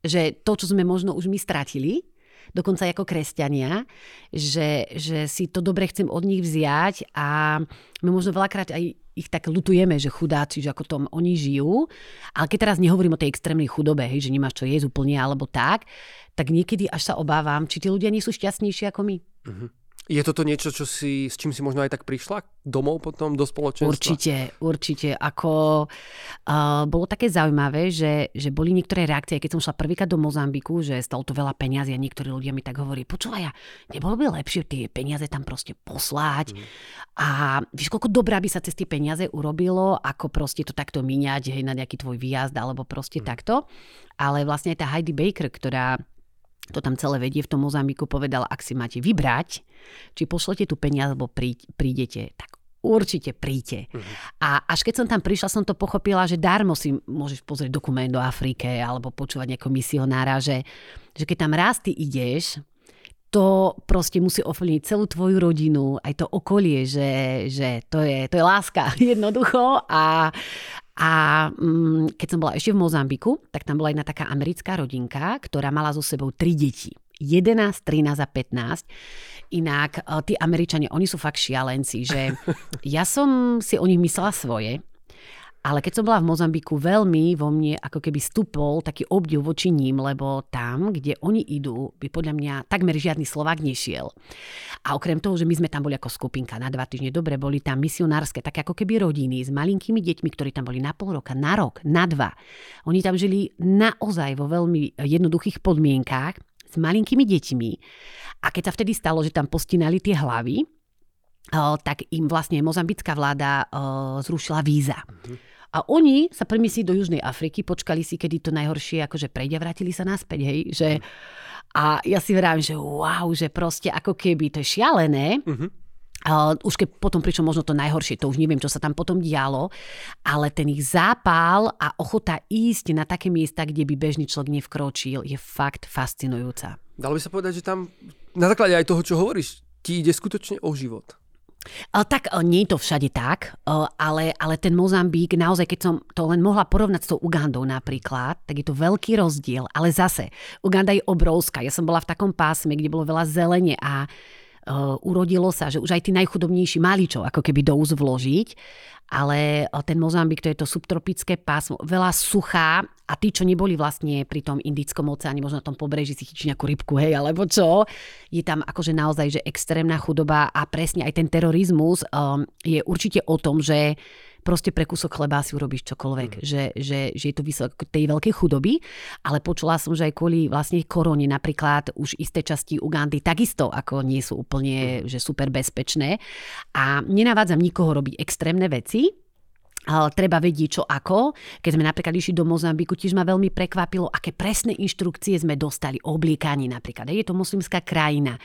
že to, čo sme možno už my stratili, dokonca ako kresťania, že, že si to dobre chcem od nich vziať a my možno veľakrát aj ich tak lutujeme, že chudáci, že ako tom oni žijú. Ale keď teraz nehovorím o tej extrémnej chudobe, hej, že nemáš čo jesť úplne alebo tak, tak niekedy až sa obávam, či tí ľudia nie sú šťastnejší ako my. Uh-huh. Je toto niečo, čo si, s čím si možno aj tak prišla domov potom do spoločenstva? Určite, určite. Ako, uh, bolo také zaujímavé, že, že boli niektoré reakcie, keď som šla prvýkrát do Mozambiku, že stalo to veľa peniazy a niektorí ľudia mi tak hovorí, počúvaj, ja, nebolo by lepšie tie peniaze tam proste poslať mm. a víš, koľko dobrá by sa cez tie peniaze urobilo, ako proste to takto míňať hej, na nejaký tvoj výjazd alebo proste mm. takto. Ale vlastne aj tá Heidi Baker, ktorá to tam celé vedie v tom Mozambiku, povedal, ak si máte vybrať, či pošlete tu peniaze, alebo prídete, tak určite príďte. Uh-huh. A až keď som tam prišla, som to pochopila, že darmo si môžeš pozrieť dokument do Afrike alebo počúvať nejakého misionára, že, že keď tam raz ty ideš, to proste musí ovplyvniť celú tvoju rodinu, aj to okolie, že, že to, je, to je láska jednoducho a, a mm, keď som bola ešte v Mozambiku, tak tam bola jedna taká americká rodinka, ktorá mala so sebou tri deti. 11, 13 a 15. Inak e, tí Američania, oni sú fakt šialenci, že ja som si o nich myslela svoje, ale keď som bola v Mozambiku, veľmi vo mne ako keby stupol taký obdiv voči ním, lebo tam, kde oni idú, by podľa mňa takmer žiadny Slovák nešiel. A okrem toho, že my sme tam boli ako skupinka na dva týždne, dobre, boli tam misionárske, také ako keby rodiny s malinkými deťmi, ktorí tam boli na pol roka, na rok, na dva. Oni tam žili naozaj vo veľmi jednoduchých podmienkách s malinkými deťmi. A keď sa vtedy stalo, že tam postinali tie hlavy, tak im vlastne mozambická vláda zrušila víza. Mm-hmm. A oni sa premiesli do Južnej Afriky, počkali si, kedy to najhoršie akože prejde a vrátili sa naspäť, hej, že a ja si vravím, že wow, že proste ako keby to je šialené, uh-huh. Uh, už keď potom prišlo možno to najhoršie, to už neviem, čo sa tam potom dialo, ale ten ich zápal a ochota ísť na také miesta, kde by bežný človek nevkročil, je fakt fascinujúca. Dalo by sa povedať, že tam na základe aj toho, čo hovoríš, ti ide skutočne o život. Tak nie je to všade tak, ale, ale ten Mozambík, naozaj keď som to len mohla porovnať s tou Ugandou napríklad, tak je to veľký rozdiel, ale zase, Uganda je obrovská. Ja som bola v takom pásme, kde bolo veľa zelene a urodilo sa, že už aj tí najchudobnejší mali čo ako keby do úz vložiť ale ten Mozambik to je to subtropické pásmo, veľa suchá a tí, čo neboli vlastne pri tom Indickom oceáne, možno na tom pobreží si chytí nejakú rybku, hej, alebo čo, je tam akože naozaj, že extrémna chudoba a presne aj ten terorizmus um, je určite o tom, že proste pre kúsok chleba si urobíš čokoľvek, mm. že, že, že je to výsledok tej veľkej chudoby, ale počula som, že aj kvôli vlastne korone napríklad už isté časti Ugandy takisto ako nie sú úplne mm. že super bezpečné a nenavádzam nikoho robiť extrémne veci, treba vedieť čo ako. Keď sme napríklad išli do Mozambiku, tiež ma veľmi prekvapilo, aké presné inštrukcie sme dostali o obliekaní napríklad. Je to moslimská krajina,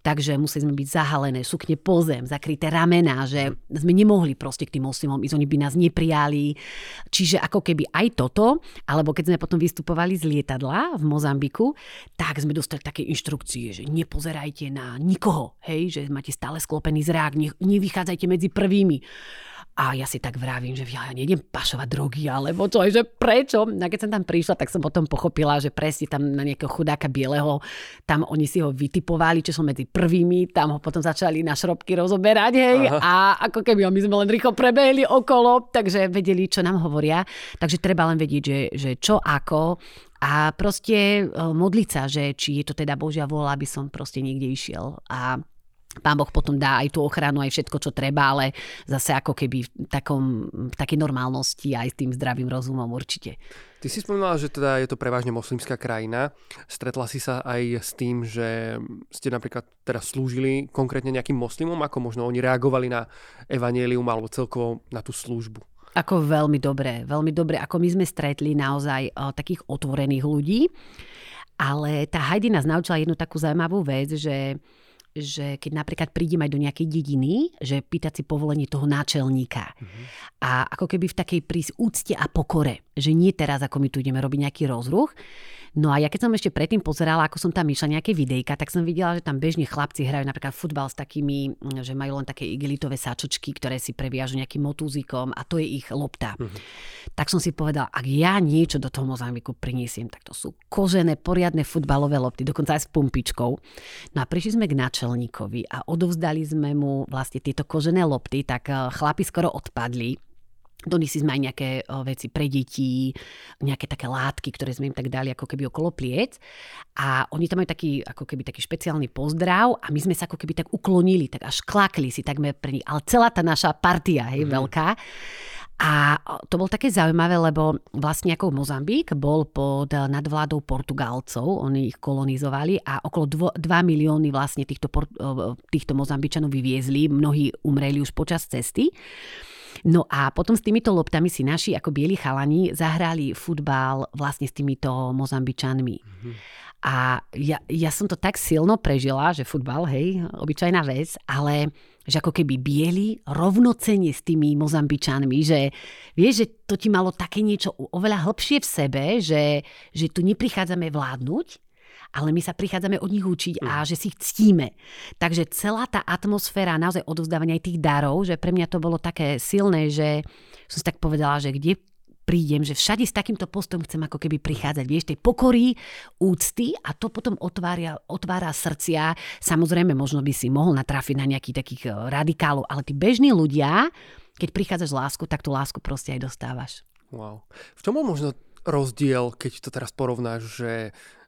takže museli sme byť zahalené, sukne po zem, zakryté ramená, že sme nemohli proste k tým moslimom ísť, oni by nás neprijali. Čiže ako keby aj toto, alebo keď sme potom vystupovali z lietadla v Mozambiku, tak sme dostali také inštrukcie, že nepozerajte na nikoho, hej, že máte stále sklopený zrák, ne, nevychádzajte medzi prvými. A ja si tak vravím, že ja nejdem pašovať drogy, alebo čo, že prečo? A keď som tam prišla, tak som potom pochopila, že presne tam na nejakého chudáka bieleho, tam oni si ho vytipovali, čo som medzi prvými, tam ho potom začali na šrobky rozoberať, hej, Aha. a ako keby my sme len rýchlo prebehli okolo, takže vedeli, čo nám hovoria. Takže treba len vedieť, že, že čo ako a proste e, modliť sa, že či je to teda Božia vôľa, aby som proste niekde išiel. A Pán Boh potom dá aj tú ochranu, aj všetko, čo treba, ale zase ako keby v, takom, v takej normálnosti aj s tým zdravým rozumom určite. Ty si spomínala, že teda je to prevažne moslimská krajina. Stretla si sa aj s tým, že ste napríklad teraz slúžili konkrétne nejakým moslimom, ako možno oni reagovali na evanielium alebo celkovo na tú službu? Ako veľmi dobre, veľmi dobre. Ako my sme stretli naozaj o, takých otvorených ľudí, ale tá Heidi nás naučila jednu takú zaujímavú vec, že že keď napríklad prídem aj do nejakej dediny, že pýtať si povolenie toho náčelníka. Mm-hmm. A ako keby v takej prísť úcte a pokore, že nie teraz, ako my tu ideme robiť nejaký rozruch, No a ja keď som ešte predtým pozerala, ako som tam išla nejaké videjka, tak som videla, že tam bežne chlapci hrajú napríklad futbal s takými, mm, že majú len také igelitové sáčočky, ktoré si previažu nejakým motúzikom a to je ich lopta. Uh-huh. Tak som si povedala, ak ja niečo do toho Mozambiku priniesiem, tak to sú kožené, poriadne futbalové lopty, dokonca aj s pumpičkou. No a prišli sme k načelníkovi a odovzdali sme mu vlastne tieto kožené lopty, tak eh, chlapi skoro odpadli Donesli sme aj nejaké veci pre deti, nejaké také látky, ktoré sme im tak dali ako keby okolo pliec. A oni tam majú taký, ako keby taký špeciálny pozdrav a my sme sa ako keby tak uklonili, tak až klakli si takmer pre nich. Ale celá tá naša partia, hej, mm. veľká. A to bolo také zaujímavé, lebo vlastne ako Mozambík bol pod nadvládou Portugálcov, oni ich kolonizovali a okolo 2 milióny vlastne týchto, týchto Mozambičanov vyviezli, mnohí umreli už počas cesty. No a potom s týmito loptami si naši ako bieli chalani zahrali futbal vlastne s týmito Mozambičanmi. Mm-hmm. A ja, ja som to tak silno prežila, že futbal, hej, obyčajná vec, ale že ako keby bieli rovnocene s tými Mozambičanmi, že vieš, že to ti malo také niečo oveľa hlbšie v sebe, že, že tu neprichádzame vládnuť, ale my sa prichádzame od nich učiť a hm. že si ich ctíme. Takže celá tá atmosféra naozaj odovzdávania aj tých darov, že pre mňa to bolo také silné, že som si tak povedala, že kde prídem, že všade s takýmto postom chcem ako keby prichádzať, vieš, tej pokory, úcty a to potom otvára, otvára srdcia. Samozrejme, možno by si mohol natrafiť na nejakých takých eh, radikálov, ale tí bežní ľudia, keď prichádzaš lásku, tak tú lásku proste aj dostávaš. Wow. V čom bol možno rozdiel, keď to teraz porovnáš, že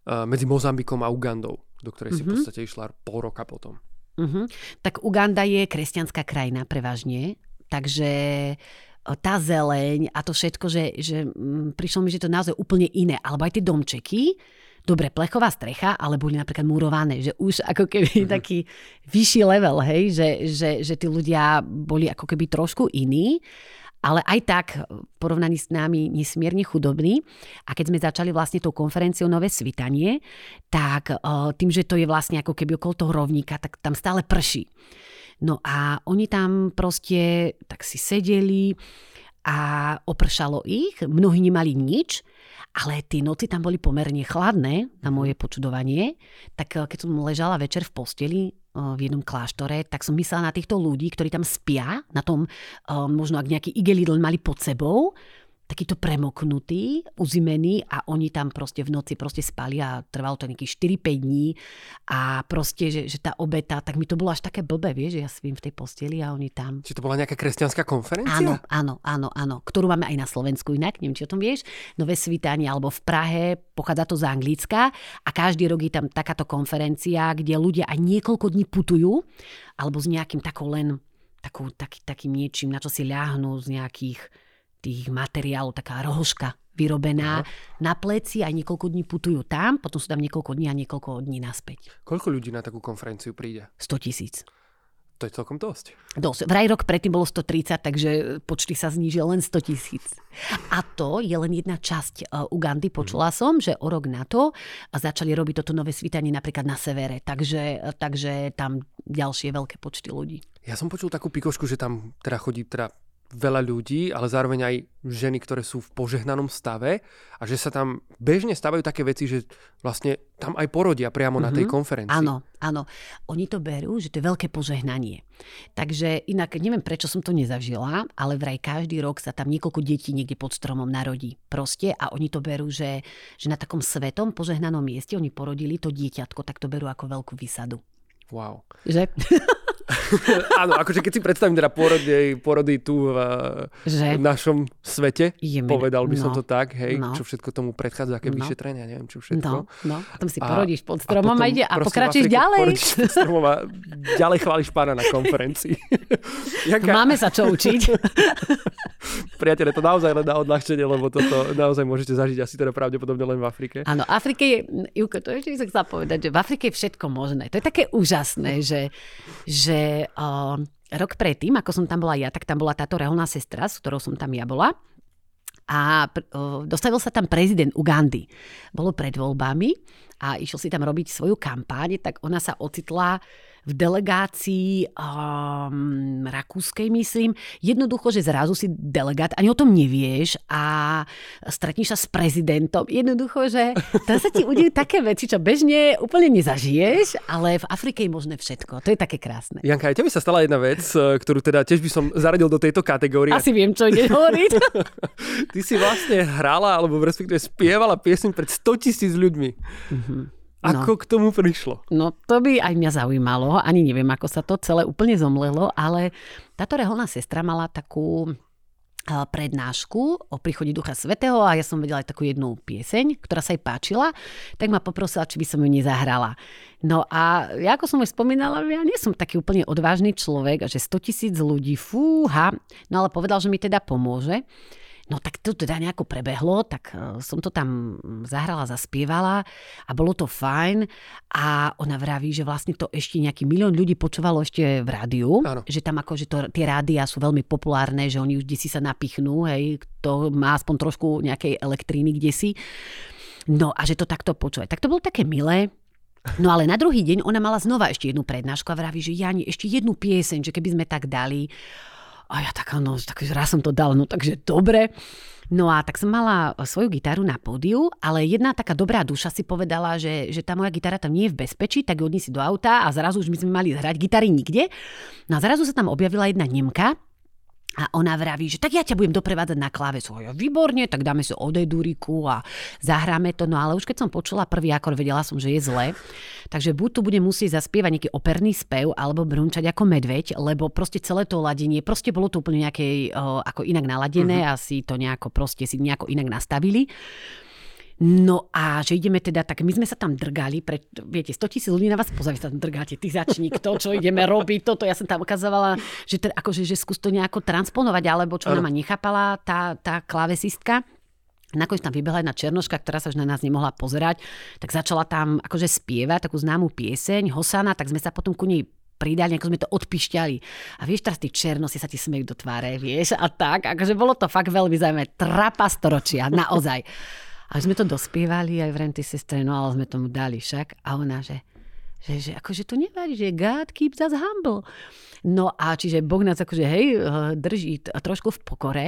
medzi Mozambikom a Ugandou, do ktorej mm-hmm. si v mhm. podstate išla pol roka potom? Mm-hmm. Tak Uganda je kresťanská krajina prevažne, takže tá zeleň a to všetko, že, že mm, prišlo mi, že to je naozaj úplne iné. Alebo aj tie domčeky, dobre, plechová strecha, ale boli napríklad murované, že už ako keby mm-hmm. taký vyšší level, hej, že, že, že tí ľudia boli ako keby trošku iní ale aj tak porovnaní s nami nesmierne chudobní. A keď sme začali vlastne tou konferenciou Nové svitanie, tak tým, že to je vlastne ako keby okolo toho rovníka, tak tam stále prší. No a oni tam proste tak si sedeli a opršalo ich, mnohí nemali nič, ale tie noci tam boli pomerne chladné, na mhm. moje počudovanie. Tak eh, keď som ležala večer v posteli eh, v jednom kláštore, tak som myslela na týchto ľudí, ktorí tam spia, na tom eh, možno ak nejaký igelidl mali pod sebou, takýto premoknutý, uzimený a oni tam proste v noci proste spali a trvalo to nejakých 4-5 dní a proste, že, že tá obeta, tak mi to bolo až také blbé, vieš, že ja spím v tej posteli a oni tam. Či to bola nejaká kresťanská konferencia? Áno, áno, áno, áno, ktorú máme aj na Slovensku inak, neviem, či o tom vieš, Nové svítanie alebo v Prahe, pochádza to z Anglicka a každý rok je tam takáto konferencia, kde ľudia aj niekoľko dní putujú alebo s nejakým takou len takou, taký, takým niečím, na čo si ľahnú z nejakých tých materiálov, taká rohoška vyrobená Aha. na pleci, aj niekoľko dní putujú tam, potom sú tam niekoľko dní a niekoľko dní naspäť. Koľko ľudí na takú konferenciu príde? 100 tisíc. To je celkom dosť. Dosť. Vraj rok predtým bolo 130, takže počty sa znížil len 100 tisíc. A to je len jedna časť uh, Ugandy. Počula mm. som, že o rok na to začali robiť toto nové svítanie napríklad na severe. Takže, takže tam ďalšie veľké počty ľudí. Ja som počul takú pikošku, že tam teda chodí teda veľa ľudí, ale zároveň aj ženy, ktoré sú v požehnanom stave a že sa tam bežne stavajú také veci, že vlastne tam aj porodia priamo mm-hmm. na tej mhm. konferencii. Áno, áno. Oni to berú, že to je veľké požehnanie. Takže inak neviem, prečo som to nezažila, ale vraj každý rok sa tam niekoľko detí niekde pod stromom narodí. Proste a oni to berú, že, že na takom svetom požehnanom mieste oni porodili to dieťatko, tak to berú ako veľkú výsadu. Wow. Že? Áno, akože keď si predstavím teda porody, porody tu v, že? v našom svete, Je povedal by no. som to tak, hej, no. čo všetko tomu predchádza, aké no. vyšetrenia, neviem, čo všetko. No, no. Potom si porodíš pod stromom a, a ide a pokračuješ ďalej. pod stromom a ďalej chváliš pána na konferencii. Jaká... Máme sa čo učiť. Priatelé, to naozaj len na odľahčenie, lebo toto naozaj môžete zažiť asi teda pravdepodobne len v Afrike. Áno, Afrike je, Juko, to ešte som chcela povedať, že v Afrike je všetko možné. To je také úžasné, že, že uh, rok predtým, ako som tam bola ja, tak tam bola táto reholná sestra, s ktorou som tam ja bola. A uh, dostavil sa tam prezident Ugandy. Bolo pred voľbami a išiel si tam robiť svoju kampáň, tak ona sa ocitla v delegácii um, rakúskej, myslím. Jednoducho, že zrazu si delegát, ani o tom nevieš a stretneš sa s prezidentom. Jednoducho, že tam sa ti udejú také veci, čo bežne úplne nezažiješ, ale v Afrike je možné všetko. To je také krásne. Janka, aj tebe sa stala jedna vec, e, ktorú teda tiež by som zaradil do tejto kategórie. Asi viem, čo ide hovoriť. Ty si vlastne hrala, alebo respektíve spievala piesň pred 100 tisíc ľuďmi. Mm-hmm. Ako no. k tomu prišlo? No to by aj mňa zaujímalo. Ani neviem, ako sa to celé úplne zomlelo, ale táto reholná sestra mala takú prednášku o príchode Ducha Svetého a ja som vedela aj takú jednu pieseň, ktorá sa jej páčila, tak ma poprosila, či by som ju nezahrala. No a ja ako som už spomínala, ja nie som taký úplne odvážny človek že 100 tisíc ľudí, fúha, no ale povedal, že mi teda pomôže. No tak to teda nejako prebehlo, tak e, som to tam zahrala, zaspievala a bolo to fajn a ona vraví, že vlastne to ešte nejaký milión ľudí počúvalo ešte v rádiu, Áno. že tam ako, že to, tie rádia sú veľmi populárne, že oni už si sa napichnú, hej, to má aspoň trošku nejakej elektríny kde si. No a že to takto počúva. Tak to bolo také milé. No ale na druhý deň ona mala znova ešte jednu prednášku a vraví, že Jani, ešte jednu pieseň, že keby sme tak dali. A ja taká, no, tak raz som to dal, no takže dobre. No a tak som mala svoju gitaru na pódiu, ale jedna taká dobrá duša si povedala, že, že tá moja gitara tam nie je v bezpečí, tak ju odniesli do auta a zrazu už my sme mali hrať gitary nikde. No a zrazu sa tam objavila jedna Nemka, a ona vraví, že tak ja ťa budem doprevádzať na klávesu. Ja, výborne, tak dáme si odeduriku a zahráme to. No ale už keď som počula prvý akor, vedela som, že je zle. Takže buď tu budem musieť zaspievať nejaký operný spev, alebo brunčať ako medveď, lebo proste celé to ladenie, proste bolo to úplne nejaké ako inak naladené, uh-huh. asi to nejako proste si nejako inak nastavili. No a že ideme teda, tak my sme sa tam drgali, pre, viete, 100 tisíc ľudí na vás pozrie, sa tam drgáte, ty začni, to, čo ideme robiť, toto. Ja som tam ukazovala, že, teda, akože, že skús to nejako transponovať, alebo čo ona ma nechápala, tá, tá klávesistka. Nakoniec tam vybehla jedna černoška, ktorá sa už na nás nemohla pozerať, tak začala tam akože spievať takú známú pieseň, Hosana, tak sme sa potom ku nej pridali, ako sme to odpišťali. A vieš, teraz tí černosi sa ti smejú do tváre, vieš, a tak. Akože bolo to fakt veľmi zaujímavé. Trapa storočia, naozaj. A sme to dospievali aj v renty sestre, no ale sme tomu dali však. A ona, že, že, že akože to nevadí, že God keeps us humble. No a čiže Boh nás akože hej, drží trošku v pokore.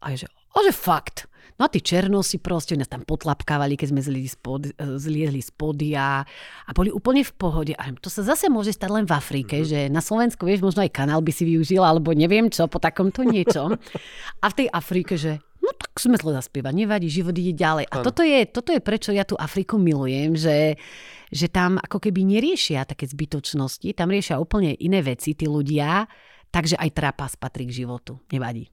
A je, že, o, že fakt. No a tí černosi proste nás tam potlapkávali, keď sme zliezli spod, zliezli z podia a boli úplne v pohode. A to sa zase môže stať len v Afrike, mm-hmm. že na Slovensku, vieš, možno aj kanál by si využil, alebo neviem čo, po takomto niečom. A v tej Afrike, že no tak sme to zaspievať, nevadí, život ide ďalej. A toto je, toto je prečo ja tú Afriku milujem, že, že tam ako keby neriešia také zbytočnosti, tam riešia úplne iné veci tí ľudia, takže aj trapas patrí k životu, nevadí.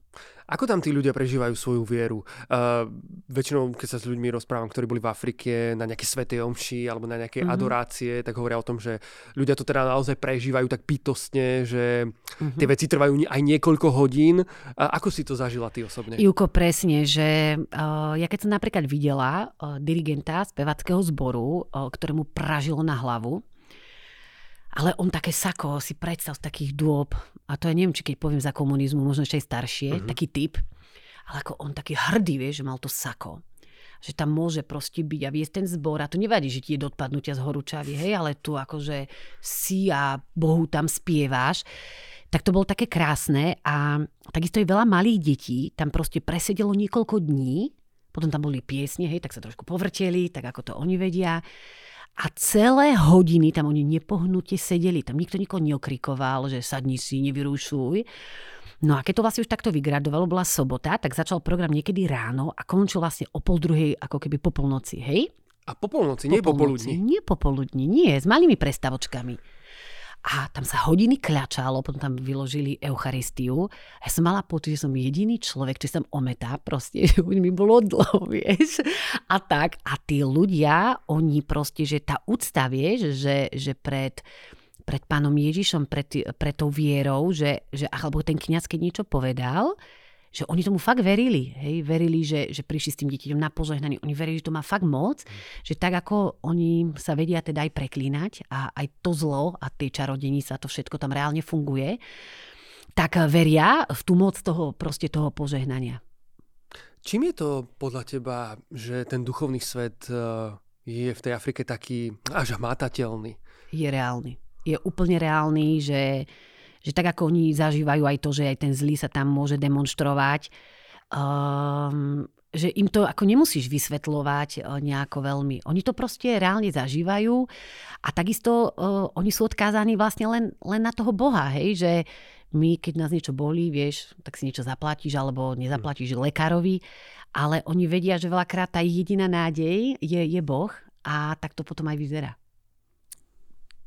Ako tam tí ľudia prežívajú svoju vieru? Uh, väčšinou, keď sa s ľuďmi rozprávam, ktorí boli v Afrike na nejaké sveté omši alebo na nejaké mm-hmm. adorácie, tak hovoria o tom, že ľudia to teda naozaj prežívajú tak bytostne, že mm-hmm. tie veci trvajú aj niekoľko hodín. A ako si to zažila ty osobne? Juko, presne, že uh, ja keď som napríklad videla uh, dirigenta spevackého zboru, uh, ktorému pražilo na hlavu, ale on také sako si predstav z takých dôb, a to ja neviem, či keď poviem za komunizmu, možno ešte aj staršie, uh-huh. taký typ, ale ako on taký hrdý, vie, že mal to sako. Že tam môže proste byť a viesť ten zbor a to nevadí, že ti je dopadnutia z horúčavy, hej, ale tu akože si a Bohu tam spieváš. Tak to bolo také krásne a takisto je veľa malých detí, tam proste presedelo niekoľko dní, potom tam boli piesne, hej, tak sa trošku povrteli, tak ako to oni vedia. A celé hodiny tam oni nepohnutie sedeli. Tam nikto nikoho neokrikoval, že sadni si, nevyrušuj. No a keď to vlastne už takto vygradovalo, bola sobota, tak začal program niekedy ráno a končil vlastne o pol druhej, ako keby po polnoci, hej? A po polnoci, nie po poludni? Nie po poludni, nie, s malými prestavočkami. A tam sa hodiny kľačalo, potom tam vyložili Eucharistiu. A ja som mala pocit, že som jediný človek, čo som ometá, proste, že mi bolo dlho, vieš. A tak. A tí ľudia, oni proste, že tá úcta, vieš, že, že pred pred pánom Ježišom, pred, pred tou vierou, že, že alebo ten kniaz, keď niečo povedal, že oni tomu fakt verili. Hej? Verili, že, že prišli s tým dieťaťom na požehnanie. Oni verili, že to má fakt moc, že tak ako oni sa vedia teda aj preklínať a aj to zlo a tie čarodení sa to všetko tam reálne funguje, tak veria v tú moc toho, proste toho požehnania. Čím je to podľa teba, že ten duchovný svet eh, je v tej Afrike taký až hmatateľný? Je reálny. Je úplne reálny, že že tak ako oni zažívajú aj to, že aj ten zlý sa tam môže demonstrovať, um, že im to ako nemusíš vysvetľovať uh, nejako veľmi. Oni to proste reálne zažívajú a takisto uh, oni sú odkázaní vlastne len, len na toho Boha, hej, že my, keď nás niečo bolí, vieš, tak si niečo zaplatíš alebo nezaplatíš lekárovi, ale oni vedia, že veľakrát tá jediná nádej je, je Boh a tak to potom aj vyzerá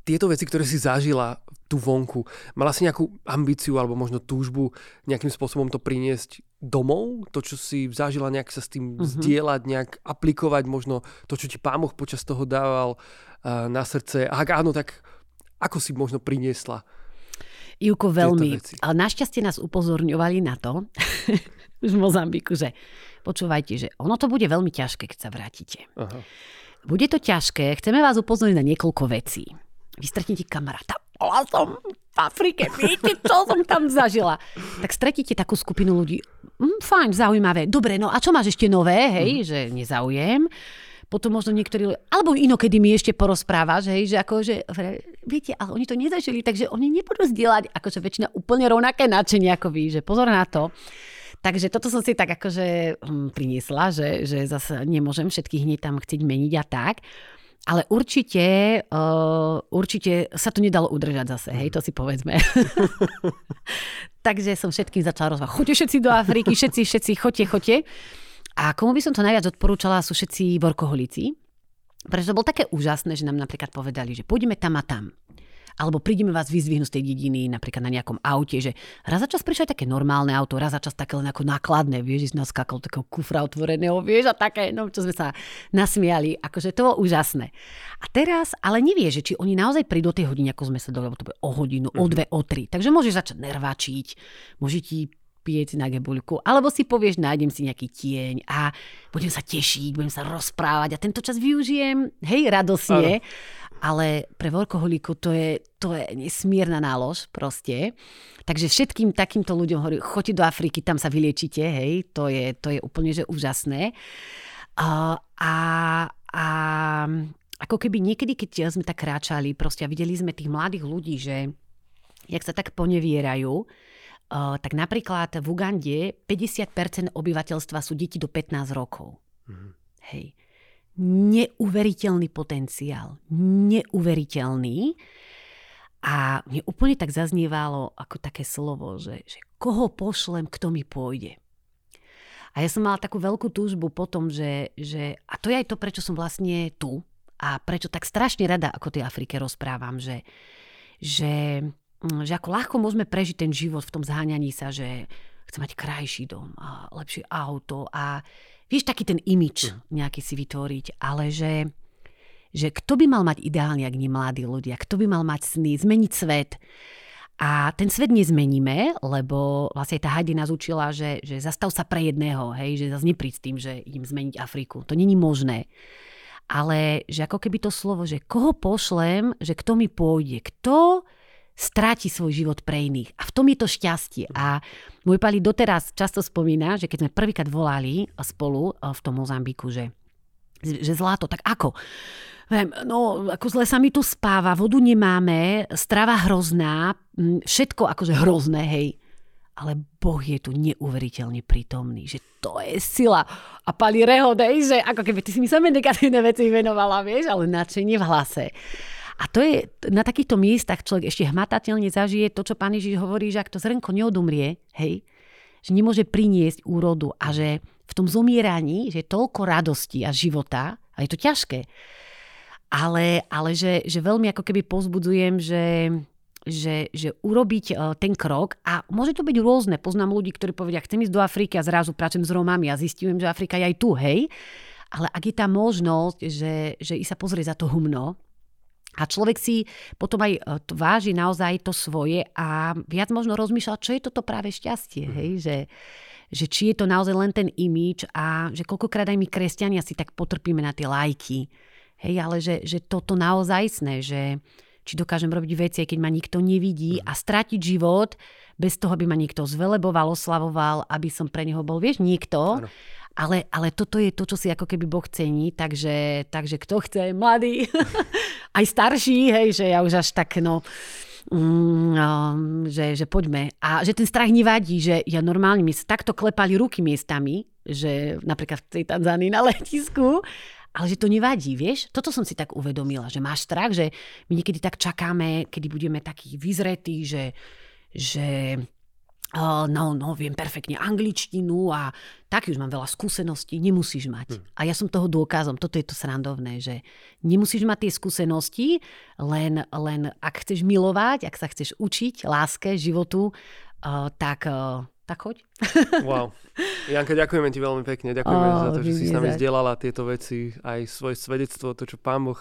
tieto veci, ktoré si zažila tu vonku, mala si nejakú ambíciu alebo možno túžbu nejakým spôsobom to priniesť domov, to, čo si zažila, nejak sa s tým Mhm. zdieľať, nejak aplikovať, možno to, čo ti Pán Boh počas toho dával uh, na srdce. A ak áno, tak ako si možno priniesla? Ivko, veľmi. Ale našťastie nás upozorňovali na to, už v Mozambiku, že počúvajte, že ono to bude veľmi ťažké, keď sa vrátite. Aha. Bude to ťažké, chceme vás upozorniť na niekoľko vecí. Vy stretnete kamaráta. Bola som v Afrike, viete, čo som tam zažila. Tak stretíte takú skupinu ľudí. Mm, fajn, zaujímavé. Dobre, no a čo máš ešte nové, hej, že nezaujem. Potom možno niektorí, alebo inokedy mi ešte porozprávaš, hej, že akože, viete, ale oni to nezažili, takže oni nebudú zdieľať akože väčšina úplne rovnaké nadšenie ako vy, že pozor na to. Takže toto som si tak akože hm, priniesla, že, že zase nemôžem všetkých hneď tam chcieť meniť a tak. Ale určite, uh, určite sa to nedalo udržať zase, hej, to si povedzme. Takže som všetkým začala rozvať. Choďte všetci do Afriky, všetci, všetci, choďte, choďte. A komu by som to najviac odporúčala, sú všetci workoholici. Pretože to bolo také úžasné, že nám napríklad povedali, že pôjdeme tam a tam. Alebo prídeme vás vyzvihnúť z tej dediny, napríklad na nejakom aute, že raz za čas prišlo aj také normálne auto, raz za čas také len ako nákladné, vieš, že si naskakal takého kufra otvoreného, vieš, a také, no čo sme sa nasmiali, akože to bolo úžasné. A teraz, ale nevie, že či oni naozaj prídu do tej hodiny, ako sme sa lebo to bude o hodinu, o dve, o tri. Takže môžeš začať nervačiť, môže ti piec na gebuľku, alebo si povieš, nájdem si nejaký tieň a budem sa tešiť, budem sa rozprávať a tento čas využijem, hej, radosne. Ale pre workoholiku to je, to je nesmierna nálož proste. Takže všetkým takýmto ľuďom hovorím, choďte do Afriky, tam sa vyliečite, hej, to je, to je úplne že úžasné. A, a, a ako keby niekedy, keď sme tak kráčali proste a videli sme tých mladých ľudí, že jak sa tak ponevierajú, tak napríklad v Ugande 50% obyvateľstva sú deti do 15 rokov. Mhm. Hej. Neuveriteľný potenciál. Neuveriteľný. A mne úplne tak zaznievalo ako také slovo, že, že koho pošlem, kto mi pôjde. A ja som mala takú veľkú túžbu potom, že, že a to je aj to, prečo som vlastne tu a prečo tak strašne rada ako tej Afrike rozprávam, že, že že ako ľahko môžeme prežiť ten život v tom zháňaní sa, že chcem mať krajší dom a lepšie auto a vieš, taký ten imič nejaký si vytvoriť, ale že, že kto by mal mať ideálne, ak nie mladí ľudia, kto by mal mať sny, zmeniť svet. A ten svet nezmeníme, lebo vlastne tá Heidi nás učila, že, že zastav sa pre jedného, hej, že zase nepríď s tým, že idem zmeniť Afriku. To není možné. Ale že ako keby to slovo, že koho pošlem, že kto mi pôjde, kto stráti svoj život pre iných. A v tom je to šťastie. A môj pali doteraz často spomína, že keď sme prvýkrát volali spolu v tom Mozambiku, že, že zlato, tak ako? No, ako zle sa mi tu spáva, vodu nemáme, strava hrozná, všetko akože hrozné, hej. Ale Boh je tu neuveriteľne prítomný, že to je sila. A pali rehod, hej, že ako keby ty si mi samé negatívne veci venovala, vieš, ale nadšenie v hlase. A to je, na takýchto miestach človek ešte hmatateľne zažije to, čo pán Ježiš hovorí, že ak to zrnko neodumrie, hej, že nemôže priniesť úrodu a že v tom zomieraní, že je toľko radosti a života, a je to ťažké, ale, ale že, že veľmi ako keby pozbudzujem, že, že, že urobiť uh, ten krok a môže to byť rôzne. Poznám ľudí, ktorí povedia, chcem ísť do Afriky a zrazu pracujem s Rómami a zistím, že Afrika je aj tu, hej. Ale ak je tá možnosť, že, že i sa pozrie za to humno, a človek si potom aj váži naozaj to svoje a viac možno rozmýšľa, čo je toto práve šťastie, hej? Že, že či je to naozaj len ten imič a že koľkokrát aj my kresťania si tak potrpíme na tie lajky. Hej, ale že, že toto naozaj sne, že či dokážem robiť veci, keď ma nikto nevidí a stratiť život bez toho, aby ma niekto zveleboval, oslavoval, aby som pre neho bol, vieš, niekto. Ano. Ale, ale toto je to, čo si ako keby Boh cení, takže, takže kto chce, mladý, aj starší, hej, že ja už až tak, no, mm, um, že, že poďme. A že ten strach nevadí, že ja normálne mi sa takto klepali ruky miestami, že napríklad v tej Tanzánii na letisku, ale že to nevadí, vieš? Toto som si tak uvedomila, že máš strach, že my niekedy tak čakáme, kedy budeme takí vyzretí, že, že Uh, no, no, viem perfektne angličtinu a tak už mám veľa skúseností, nemusíš mať. Hmm. A ja som toho dôkazom, toto je to srandovné, že nemusíš mať tie skúsenosti, len, len ak chceš milovať, ak sa chceš učiť láske, životu, uh, tak, uh, tak choď. Wow. Janka, ďakujeme ti veľmi pekne. Ďakujeme Ó, za to, že si s nami zdieľala tieto veci, aj svoje svedectvo, to, čo Pán Boh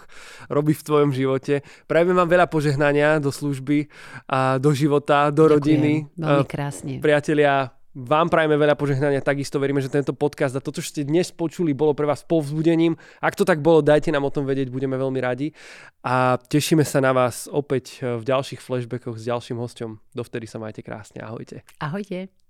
robí v tvojom živote. Prajeme vám veľa požehnania do služby a do života, do rodiny. Ďakujem, Veľmi Eh, krásne. Priatelia, vám prajeme veľa požehnania, takisto veríme, že tento podcast a to, čo ste dnes počuli, bolo pre vás povzbudením. Ak to tak bolo, dajte nám o tom vedieť, budeme veľmi radi. A tešíme sa na vás opäť v ďalších flashbackoch s ďalším hosťom. Dovtedy sa majte krásne, ahojte. Ahojte.